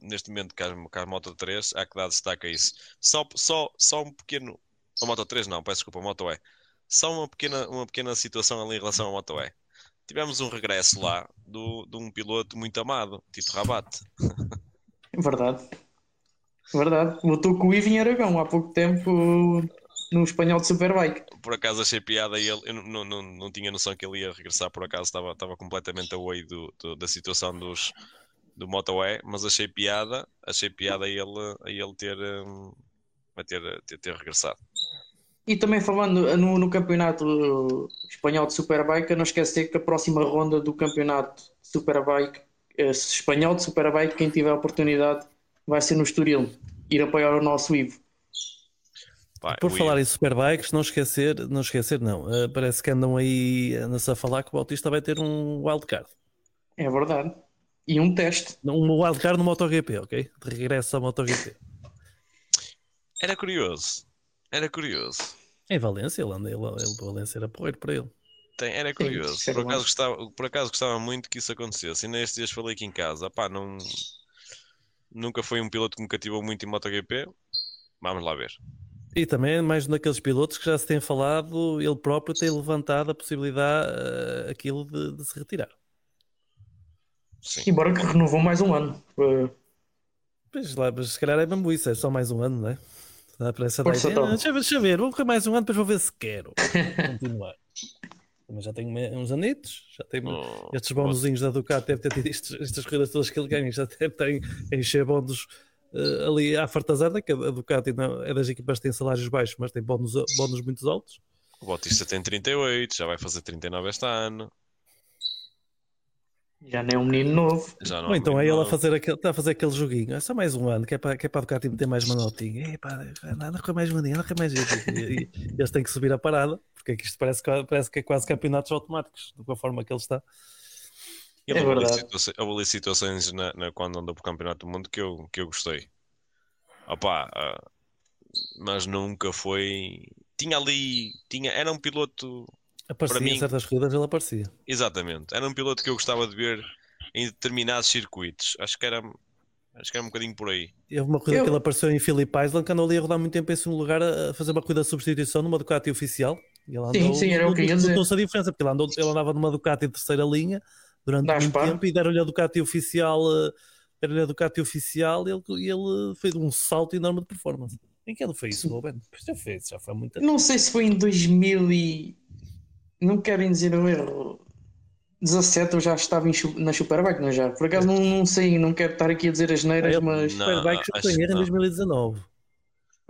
neste momento que a Moto 3, há que dar destaque a isso. Só, só, só um pequeno. A Moto 3 não, peço desculpa, a Moto E. Só uma pequena, uma pequena situação ali em relação à Moto E. Tivemos um regresso lá do, de um piloto muito amado, Tito Rabat. Verdade. Verdade. Lutou com o Ivan Aragão há pouco tempo no espanhol de Superbike. Por acaso achei piada e ele, eu não, não, não tinha noção que ele ia regressar, por acaso estava, estava completamente away do, do, da situação dos, do Moto E, mas achei piada, achei piada a ele, a ele ter, um, a ter, ter, ter regressado. E também falando no, no, campeonato espanhol de Superbike, não esquecer que a próxima ronda do campeonato de Superbike eh, espanhol de Superbike, quem tiver a oportunidade, vai ser no Estoril, ir apoiar o nosso Ivo. Pai, Por falar em Superbikes, não esquecer, não esquecer, não. Uh, parece que andam aí a a falar que o Bautista vai ter um wildcard. É verdade. E um teste. Um wildcard no MotoGP, ok? De regresso ao MotoGP. Era curioso. Era curioso. Em Valência, ele anda, ele, ele Valência era porreiro para ele. Tem, era curioso. Sim, por, acaso gostava, por acaso gostava muito que isso acontecesse. E nestes dias falei aqui em casa. Pá, não, nunca foi um piloto que me cativou muito em MotoGP. Vamos lá ver. E também mais naqueles pilotos que já se tem falado, ele próprio tem levantado a possibilidade uh, aquilo de, de, se retirar. Sim. Embora que renovou mais um ano. Uh... Pois lá, mas se calhar é mesmo isso, é só mais um ano, não é? Dá para essa Força. Deixa, deixa ver, vou correr mais um ano, depois vou ver se quero continuar. Também já tenho uns anitos, já tenho oh, estes bonuzinhos da Ducati, deve ter tido estas corridas todas que ele ganha, já deve ter encher bónus uh, ali à fartazada, que a Ducati não, é das equipas que têm salários baixos, mas tem bónus, bónus muito altos. O Bautista tem 38, já vai fazer 39 este ano. Já nem é um menino novo. Já não Ou é então é ele a fazer aquele, está a fazer aquele joguinho. É só mais um ano, que é para, que é para a Ducati meter mais uma notinha. É, pá, anda com mais um ano, anda com mais. E, e, e eles têm que subir a parada, porque é isto parece, parece que é quase campeonatos automáticos, de qual forma que ele está. E é houve, situações, houve situações na, na, quando andou para o Campeonato do Mundo que eu, que eu gostei. Opa, uh, mas nunca foi. Tinha ali. Tinha, era um piloto. Aparecia para mim, em certas corridas, ele aparecia. Exatamente. Era um piloto que eu gostava de ver em determinados circuitos. Acho que era. Acho que era um bocadinho por aí. Houve uma corrida eu... que ele apareceu em Philip Island, que andou ali a rodar muito tempo em segundo lugar a fazer uma corrida de substituição numa Ducati oficial. E ele andou, sim, sim, era o que ia dizer. a diferença, porque ele, andou, ele andava numa Ducati de terceira linha durante Dá muito tempo e deram-lhe a Ducati oficial, eh, deram-lhe a Ducati oficial e ele, ele fez um salto enorme de performance. Em que ano foi isso, Ruben? Já fez, já foi muito Não sei se foi em 2000 e... Não quero dizer o erro. 17 eu já estava em, na Superbike, não é já? Por acaso não, não sei, não quero estar aqui a dizer as neiras, mas... Superbike já foi em 2019.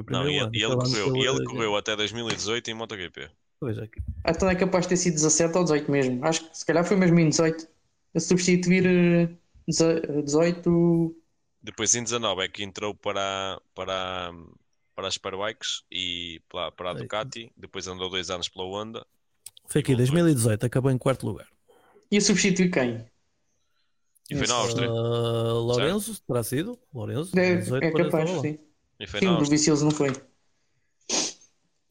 Não, e, ele, ele correu, e ele correu até 2018 em MotoGP. Pois aqui. Então é capaz de ter sido 17 ou 18 mesmo. Acho que se calhar foi mesmo em 18 a substituir 18. Eh, Depois em 19 é que entrou para, para, para as Superbikes e para, para a Ducati. Depois andou dois anos pela Honda. Foi aqui, 2018, acabou em quarto lugar. E a substituir quem? E foi na Áustria. Uh, Lourenço, terá sido? Lourenço? É, é capaz, sim. E foi sim, o Vicioso não foi.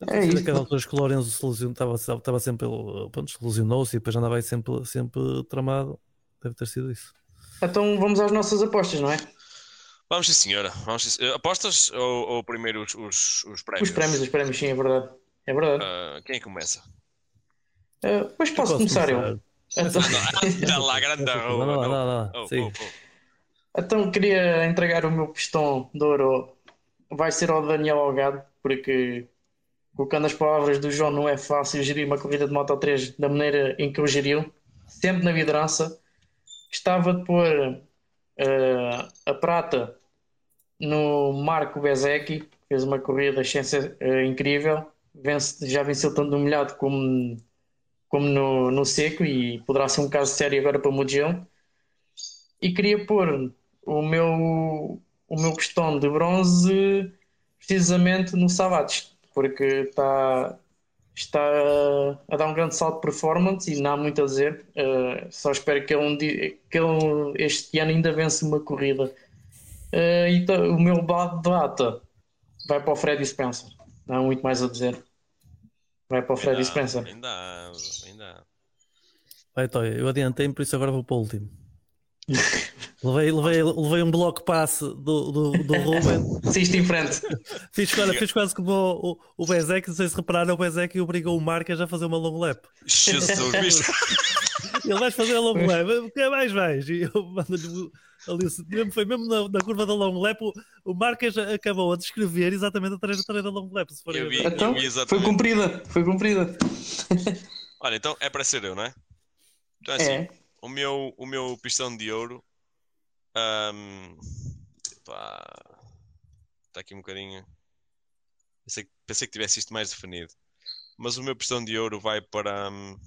É isso. Naquelas alturas que o Lourenço se lesionou, estava, estava sempre, pronto, lesionou-se e depois andava aí sempre, sempre tramado. Deve ter sido isso. Então vamos às nossas apostas, não é? Vamos sim, senhora. Vamos, apostas ou, ou primeiro os, os, os, prémios? Os prémios, os prémios, sim, é verdade. É verdade. Uh, quem começa? Uh, pois posso, posso começar, começar eu. Então... lá, grande Lá, lá. Oh, oh, oh. Então queria entregar o meu pistão de ouro. Vai ser ao Daniel Algado, porque colocando as palavras do João, não é fácil gerir uma corrida de Moto 3 da maneira em que eu geriu, sempre na liderança Gostava de pôr uh, a prata no Marco Bezecchi, fez uma corrida uh, incrível, Vence, já venceu tanto no molhado como, como no, no seco e poderá ser um caso sério agora para o Mugello. E queria pôr o meu, o meu pistão de bronze precisamente no Sabates, porque está, está a dar um grande salto de performance e não há muito a dizer. Uh, só espero que ele, um dia, que ele este ano ainda vence uma corrida. Uh, então, o meu bado de data vai para o Freddy Spencer. Não há muito mais a dizer. Vai para o Freddy ainda, Spencer. Ainda, Vai, Toy, eu adiantei, por isso agora vou para o último. levei, levei, levei um bloco passe do, do, do Ruben. Sisto em frente. Fiz, olha, fiz quase como o, o, o Bezek, não sei se repararam, o Bezek obrigou o Marcas a fazer uma long lap. Jesus? Ele vai fazer a long lap, o que mais vais? E eu mando-lhe ali, mesmo, foi mesmo na, na, curva da long lap, o, o Marcas acabou a descrever exatamente a trajetória da long lap. Se for eu vi, então, eu vi foi cumprida, foi cumprida. Olha, então é para ser eu, não é? Então, assim, é. O, meu, o meu pistão de ouro. Um, está aqui um bocadinho. Pensei, pensei que tivesse isto mais definido. Mas o meu pistão de ouro vai para. Um...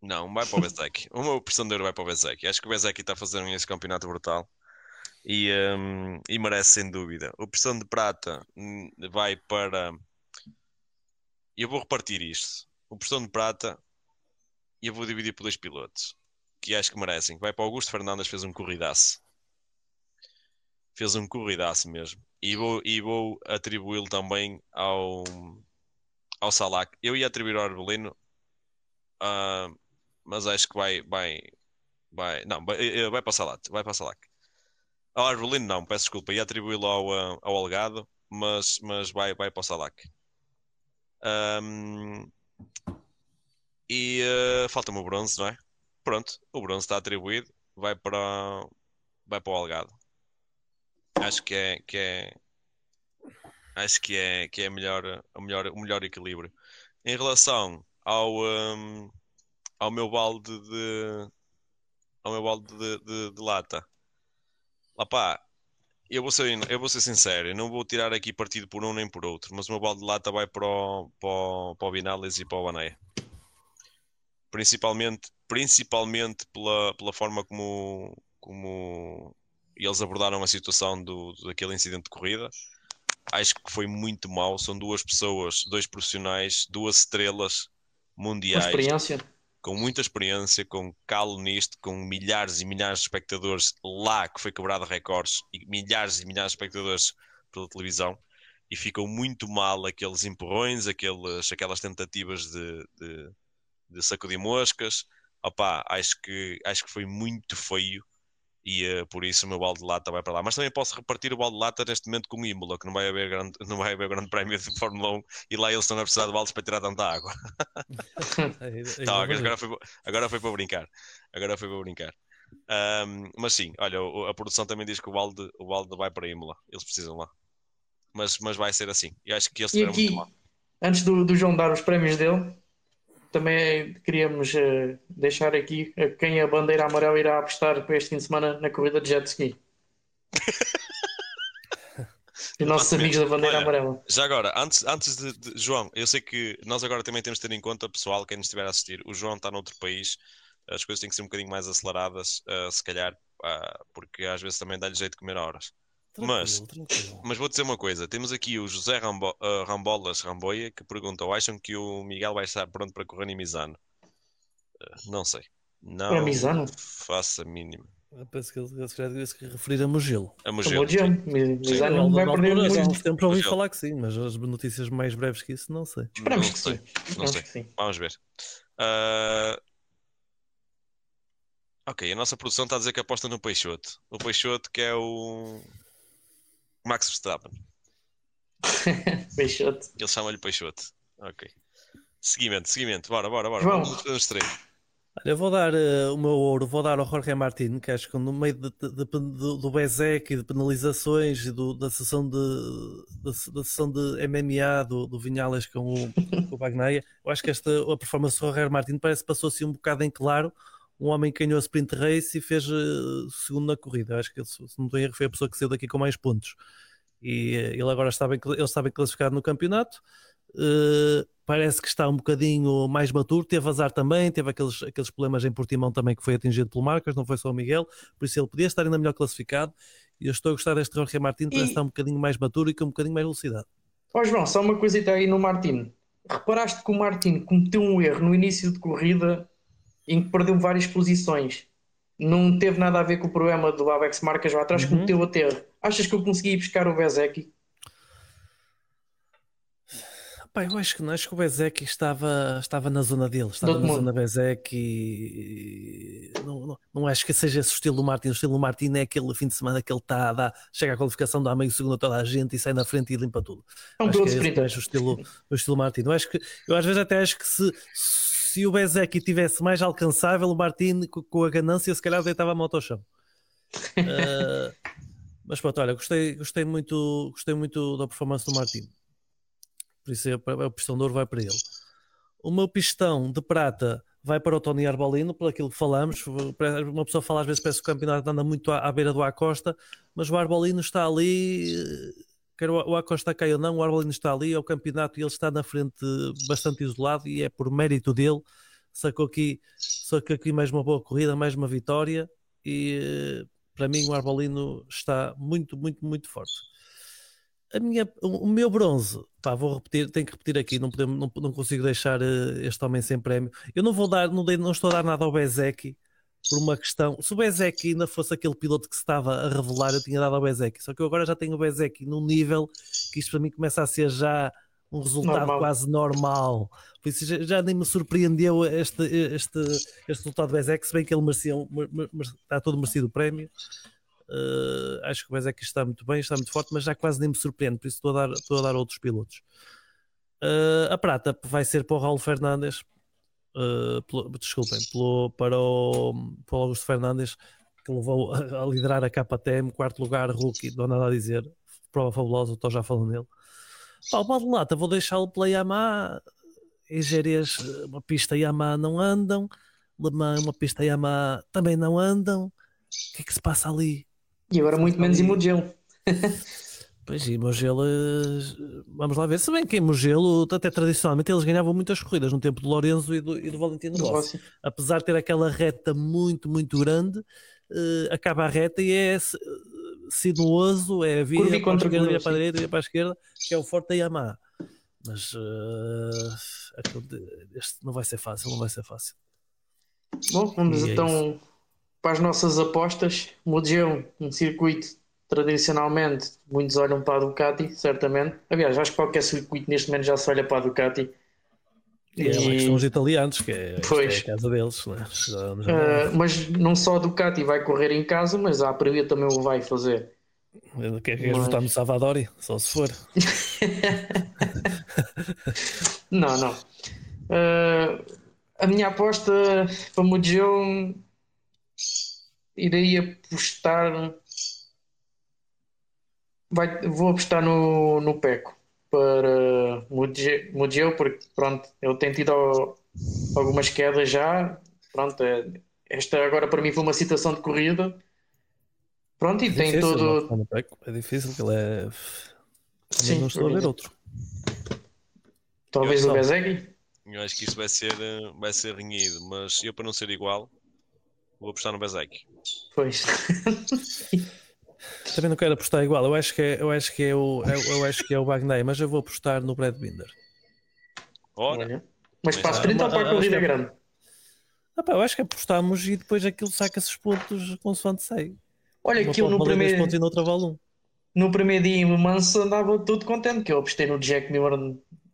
Não, vai para o Bezek. o meu pistão de ouro vai para o Bezek. Acho que o Bezek está a fazer esse campeonato brutal. E, um, e merece sem dúvida. O pistão de prata hum, vai para. Eu vou repartir isto o Prestão de Prata e eu vou dividir por dois pilotos que acho que merecem. Vai para o Augusto Fernandes, fez um corridaço. Fez um corridaço mesmo. E vou, e vou atribuí-lo também ao, ao Salac. Eu ia atribuir ao Arbelino, uh, mas acho que vai, vai, vai, não, vai, eh, vai para o Salac. Vai para o Salac. Ao Arbelino não, peço desculpa, ia atribuí-lo ao, ah, ao Algado, mas, mas vai, vai para o Salac. Um, e uh, falta-me o bronze, não é? Pronto, o bronze está atribuído, vai para, vai para o Algado. Acho que é, que é acho que é, que é melhor, o, melhor, o melhor equilíbrio. Em relação ao, um, ao meu balde de ao meu balde de, de, de lata, lá pá, eu vou ser, eu vou ser sincero, eu não vou tirar aqui partido por um nem por outro, mas o meu balde de lata vai para o, para o, para o Vinales e para o Baneia. Principalmente, principalmente pela, pela forma como, como eles abordaram a situação do, daquele incidente de corrida. Acho que foi muito mal. São duas pessoas, dois profissionais, duas estrelas mundiais. Com experiência com muita experiência, com calo nisto, com milhares e milhares de espectadores lá que foi quebrado recordes e milhares e milhares de espectadores pela televisão e ficam muito mal aqueles empurrões, aqueles, aquelas tentativas de, de, de sacudir moscas. Opa, acho que, acho que foi muito feio e uh, por isso o meu balde de lata vai para lá. Mas também posso repartir o balde de lata neste momento com o Imola, que não vai haver grande, não vai haver grande prémio de Fórmula 1 e lá eles estão a precisar de baldes para tirar tanta água. então, agora, foi, agora foi para brincar. Agora foi para brincar. Um, mas sim, olha, a produção também diz que o balde, o balde vai para Imola, eles precisam lá. Mas, mas vai ser assim. E acho que eles e aqui, antes do, do João dar os prémios dele, também queríamos uh, deixar aqui uh, quem a bandeira amarela irá apostar para este fim de semana na corrida de jet ski. Os nossos amigos da bandeira Olha, amarela. Já agora, antes, antes de, de, João, eu sei que nós agora também temos de ter em conta, pessoal, quem nos estiver a assistir, o João está noutro país, as coisas têm que ser um bocadinho mais aceleradas, uh, se calhar, uh, porque às vezes também dá-lhe jeito de comer horas. Tranquilo, mas, tranquilo. mas vou dizer uma coisa: temos aqui o José Rambo, uh, Rambolas Ramboia que pergunta: acham que o Miguel vai estar pronto para correr em Misano? Uh, não sei. Não para Misano? Faça a mínima. Eu penso que ele se calhar se referir a Mogilo. A Mogilo. Misano não vai perder muito. Há uns tempos ouvi falar que sim, mas as notícias mais breves que isso não sei. Esperamos que sei. sim. Não sei. Sim. Vamos ver. Uh... Ok, a nossa produção está a dizer que aposta no Peixoto. O Peixoto que é o Max Verstappen. Peixoto. Ele chama-lhe Peixoto. Ok. Seguimento, seguimento. Bora, bora, bora. Vamos, vamos três. Olha, eu vou dar uh, o meu ouro, vou dar ao Jorge Martin, que acho que no meio de, de, de, do, do Bezek e de penalizações e do, da, sessão de, da, da, sessão de MMA do, do Vinhales com o, com o Bagnaia, eu acho que esta a performance do Jorge Martin parece que passou assim um bocado em claro. Um homem que ganhou a sprint race e fez uh, segundo na corrida. Acho que ele, se não estou erro, foi a pessoa que saiu daqui com mais pontos. E uh, ele agora está bem, ele está bem classificado no campeonato. Uh, parece que está um bocadinho mais maturo. Teve azar também, teve aqueles, aqueles problemas em Portimão também que foi atingido pelo Marcos, não foi só o Miguel, por isso ele podia estar ainda melhor classificado. E eu estou a gostar deste Jorge Martins, parece E- estar um bocadinho mais maturo e com um bocadinho mais velocidade. Ó João, só uma coisita aí no Martino. Reparaste que o Martino cometeu um erro no início de corrida em que perdeu várias posições. Não teve nada a ver com o problema do Avex Marcas lá atrás, Uhum. cometeu a ter. Achas que eu consegui ir buscar o Bezek? Pá, eu acho que não, acho que o Bezek estava, estava na zona dele, estava na mundo. zona Bezek e não, não, não acho que seja esse o estilo do Martin. O estilo do Martin é aquele fim de semana que ele está a dar, chega à qualificação, dá meio segundo a toda a gente e sai na frente e limpa tudo. É um acho que é esse o estilo, o estilo Martin. Eu acho que eu às vezes até acho que se, se o Bezek tivesse mais alcançável, o Martin co- com a ganância se calhar deitava a moto ao chão. Ah, mas pronto, olha, gostei, gostei, muito, gostei muito da performance do Martin. Por isso é, o pistão de ouro vai para ele. O meu pistão de prata vai para o Tony Arbolino, por aquilo que falamos. Uma pessoa fala às vezes parece que o campeonato anda muito à, à beira do Acosta, mas o Arbolino está ali. Eh, Quer o Acosta caia ou não, o Arbolino está ali, é o campeonato e ele está na frente bastante isolado e é por mérito dele. Sacou aqui, sacou aqui mais uma boa corrida, mais uma vitória e eh, para mim o Arbolino está muito, muito, muito forte. A minha, o meu bronze, pá, vou repetir, tenho que repetir aqui, não, podemos, não, não consigo deixar eh, este homem sem prémio. Eu não vou dar, não, não estou a dar nada ao Bezek por uma questão. Se o Bezek ainda fosse aquele piloto que se estava a revelar, eu tinha dado ao Bezek. Só que eu agora já tenho o Bezek num nível que isto para mim começa a ser já um resultado Normal. quase normal. Por isso já, já nem me surpreendeu este, este, este resultado do Bezek, se bem que ele merecia, mer- mer- mer- está todo merecido o prémio. Uh, acho que o Bezek está muito bem, está muito forte, mas já quase nem me surpreende, por isso estou a dar, estou a dar outros pilotos. Uh, a prata vai ser para o Raul Fernandes, uh, pelo- desculpem, pelo- para, o, para o Augusto Fernandes, que levou a, a liderar a KTM, quarto lugar, rookie, não há nada a dizer, prova fabulosa, estou já falando nele. Pá, o Badalata, vou deixá-lo pela Yamaha, em Jerez, uma pista Yamaha não andam, Le Mans, uma pista Yamaha também não andam. O que é que se passa ali? E agora muito menos em Mugello. Pois e Mugello, eh, vamos lá ver. Se bem que em Mugello, até tradicionalmente, eles ganhavam muitas corridas no tempo do Lorenzo e do, e do Valentino Rossi. Apesar de ter aquela reta muito, muito grande, eh, acaba a reta e é sinuoso, é via Curva e para a contra esquerda, via para a direita, via para a esquerda, que é o forte da Yamaha. Mas aquele- este não vai ser fácil, não vai ser fácil. Bom, vamos E é então para as nossas apostas. Mugello, um circuito tradicionalmente, muitos olham para a Ducati, certamente. Aliás, acho que qualquer circuito neste momento já se olha para a Ducati. E é lá que estão os italianos, que é, Pois. é a casa deles. Né? Já- já- Uh, mas não só a Ducati vai correr em casa, mas a Aprilia também o vai fazer. Quer que mas- votar no Savadori? Só se for. Não, não. Uh, a minha aposta para Mugello irei apostar. Vai, vou apostar no, no Peco para Mugello, porque pronto, ele tem tido al- algumas quedas já. Pronto, é- esta agora para mim foi uma situação de corrida. Pronto, e É tem todo. votar no Peco. É difícil, que ele é. Sim, não estou a ver outro. Talvez o. Bezegui. Eu acho que isto vai ser, eh, vai ser renhido, mas eu para não ser igual, vou apostar no Bezek. Pois. Também não quero apostar igual. Eu acho que é, eu acho que é o, eu, eu acho que é o Bagnaia, mas eu vou apostar no Brad Binder. Olha. Mas para a sprint ou para a corrida é- grande? Ah, pá, eu acho que apostamos e depois aquilo saca-se os pontos consoante sai. Olha, Uma que eu pode no primeiro, pontos e vale um. no primeiro dia em Manso andava todo contente, que eu apostei no Jack Miller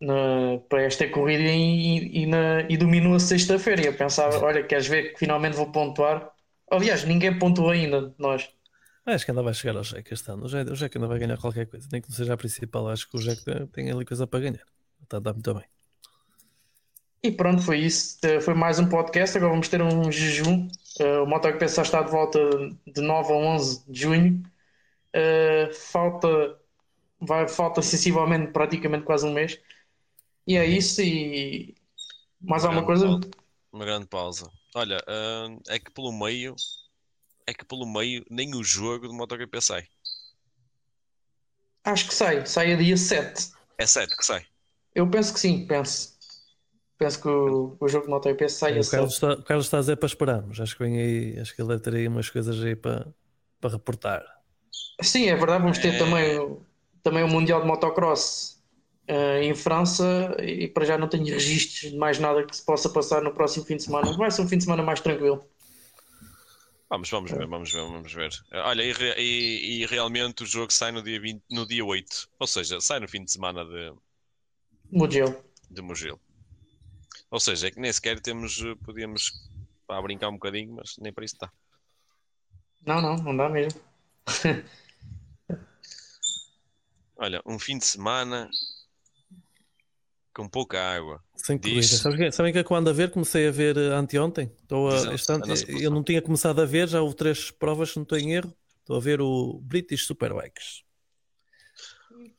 na- para esta corrida e, e, na, e dominou a sexta-feira. E eu pensava, olha, queres ver que finalmente vou pontuar? Aliás, ninguém pontuou ainda, de nós. Acho que ainda vai chegar ao Jack este ano. O Jack, o Jack ainda vai ganhar qualquer coisa, nem que não seja a principal. Acho que o Jack tem- ali coisa para ganhar. Está a dar muito bem. E pronto, foi isso. Eh, Foi mais um podcast. Agora vamos ter um jejum. Eh, O MotoGP só está de volta de 9 a 11 de junho. Eh, falta, vai, falta sensivelmente, praticamente quase um mês. E é isso. E mais alguma grande coisa? pausa. Uma grande pausa. Olha, é que pelo meio, é que pelo meio nem o jogo do MotoGP sai. Acho que sai. Sai a dia 7. É certo que sai. Eu penso que sim, penso. penso que o, o jogo de MotoGP sai a o, Carlos está, o Carlos está a dizer para esperarmos. Acho que vem aí, acho que ele deve ter aí umas coisas aí para, para reportar. Sim, é verdade. Vamos ter é... também, também o Mundial de Motocross uh, em França e para já não tenho registros de mais nada que se possa passar no próximo fim de semana. Vai ser um fim de semana mais tranquilo. Vamos, vamos ver, vamos ver, vamos ver. Olha, e, e, e, realmente o jogo sai no dia, 20, no dia 8, ou seja, sai no fim de semana de Mugello. De Mugello. Ou seja, é que nem sequer temos, eh, podíamos pá, brincar um bocadinho, mas nem para isso está. Não, não, não dá mesmo. Olha, um fim de semana com pouca água. Sem corrida. Sabem, sabem que é que eu ando a ver? Comecei a ver eh, anteontem. Estou a, este ano, eu não tinha começado a ver, já houve três provas, não estou em erro. Estou a ver o British Superbikes.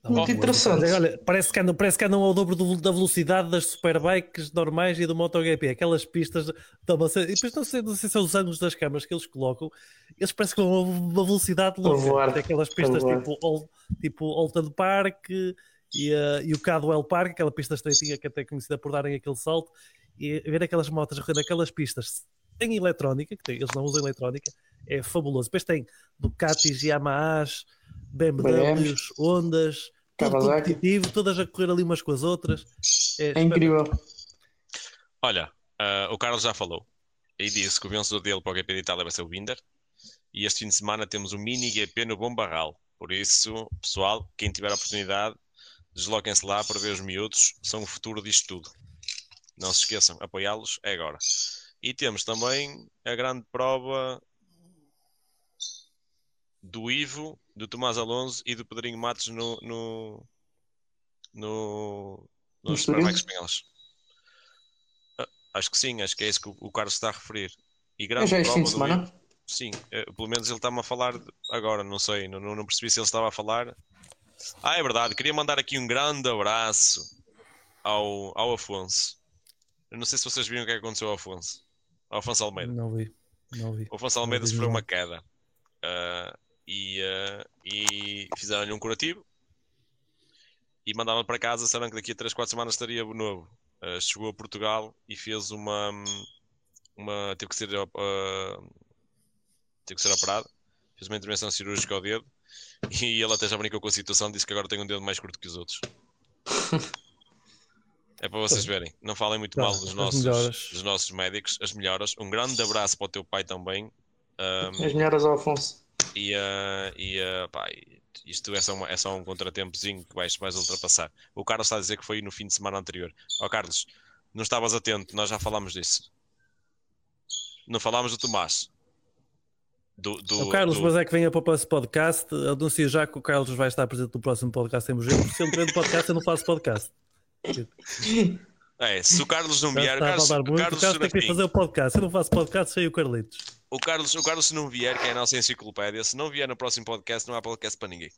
Muito interessante. Olha, parece que, andam, parece que andam ao dobro do, da velocidade das superbikes normais e do MotoGP. Aquelas pistas. Ser, e depois não sei, não sei se são os ângulos das câmaras que eles colocam. Eles parecem que vão a uma velocidade louca. Aquelas pistas tipo, Old, tipo Alton Park e, uh, e o Cadwell Park, aquela pista estreitinha que até é conhecida por darem aquele salto. E ver aquelas motos naquelas pistas sem eletrónica, que tem, eles não usam eletrónica, é fabuloso. Depois tem Ducatis, Yamahas BMWs, Ondas, tudo competitivo, todas a correr ali umas com as outras. É, é incrível. Olha, uh, o Carlos já falou e disse que o vencedor dele para o GP de Itália vai ser o Binder. E este fim de semana temos o mini GP no Bom Barral. Por isso, pessoal, quem tiver a oportunidade, desloquem-se lá para ver os miúdos. São o futuro disto tudo. Não se esqueçam, apoiá-los é agora. E temos também a grande prova do Ivo, do Tomás Alonso e do Pedrinho Matos no, no, no, nos Superbikes espanhóis. Ah, acho que sim, acho que é isso que o, Carlos está a referir. E grande já é fim de semana? Ivo, sim, eh, pelo menos ele está-me a falar agora, não sei, não, não percebi se ele estava a falar. Ah, é verdade, queria mandar aqui um grande abraço ao, ao Afonso. Eu não sei se vocês viram o que, é aconteceu ao Afonso. Ao Afonso Almeida. Não vi. Não vi. O Afonso Almeida sofreu uma queda. Uh, e, uh, e fizeram-lhe um curativo e mandaram para casa, sabendo que daqui a 3, 4 semanas estaria novo. Uh, chegou a Portugal e fez uma. uma teve, que ser, teve que ser operado, fez uma intervenção cirúrgica ao dedo e ele até já brincou com a situação, disse que agora tem um dedo mais curto que os outros. É para vocês verem. Não falem muito mal dos nossos, dos nossos médicos. As melhoras. Um grande abraço para o teu pai também. Um, As melhoras ao Afonso. E, uh, e uh, pá, isto é só, uma, é só um contratempozinho que vais, vais ultrapassar. O Carlos está a dizer que foi no fim de semana anterior. Ó oh, Carlos, não estavas atento, nós já falámos disso. Não falámos do Tomás. Do, do, o Carlos, do... mas é que venha para o próximo podcast. Anuncio já que o Carlos vai estar presente no próximo podcast em Mogi. Se ele no podcast, eu não faço podcast. É, se o Carlos não vier, Carlos, muito. Carlos, Carlos tem que fazer o podcast. Eu não faço podcast sem o Carlitos. O Carlos, o Carlos, se não vier, que é a nossa enciclopédia, se não vier no próximo podcast, não há podcast para ninguém.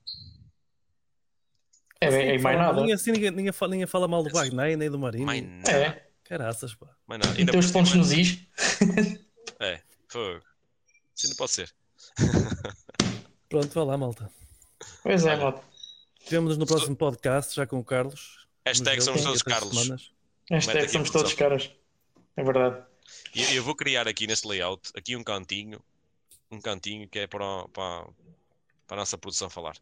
É, é, é mais nada. Ninguém, assim, ninguém, ninguém, fala, ninguém fala mal do Wagner nem do Marinho. Mais nada. É. Caraças, pá. Mais nada. Ainda os pontos nos is. É, fogo. Assim não pode ser. Pronto, vá lá, malta. Pois é, malta. Vemo-nos no próximo podcast, já com o Carlos. Hashtag somos todos Carlos. Semanas. Hashtag somos todos caras. É verdade. Eu, eu, vou criar aqui neste layout, aqui um cantinho, um cantinho que é para, para, para a nossa produção falar.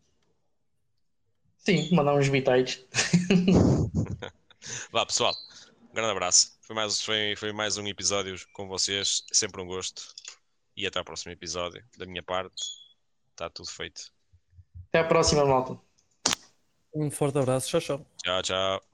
Sim, mandar uns bitites. Vá pessoal, um grande abraço. Foi mais, foi, foi mais um episódio com vocês, sempre um gosto. E até ao próximo episódio. Da minha parte, está tudo feito. Até a próxima, malta. Um forte abraço. Tchau, tchau. Tchau, tchau.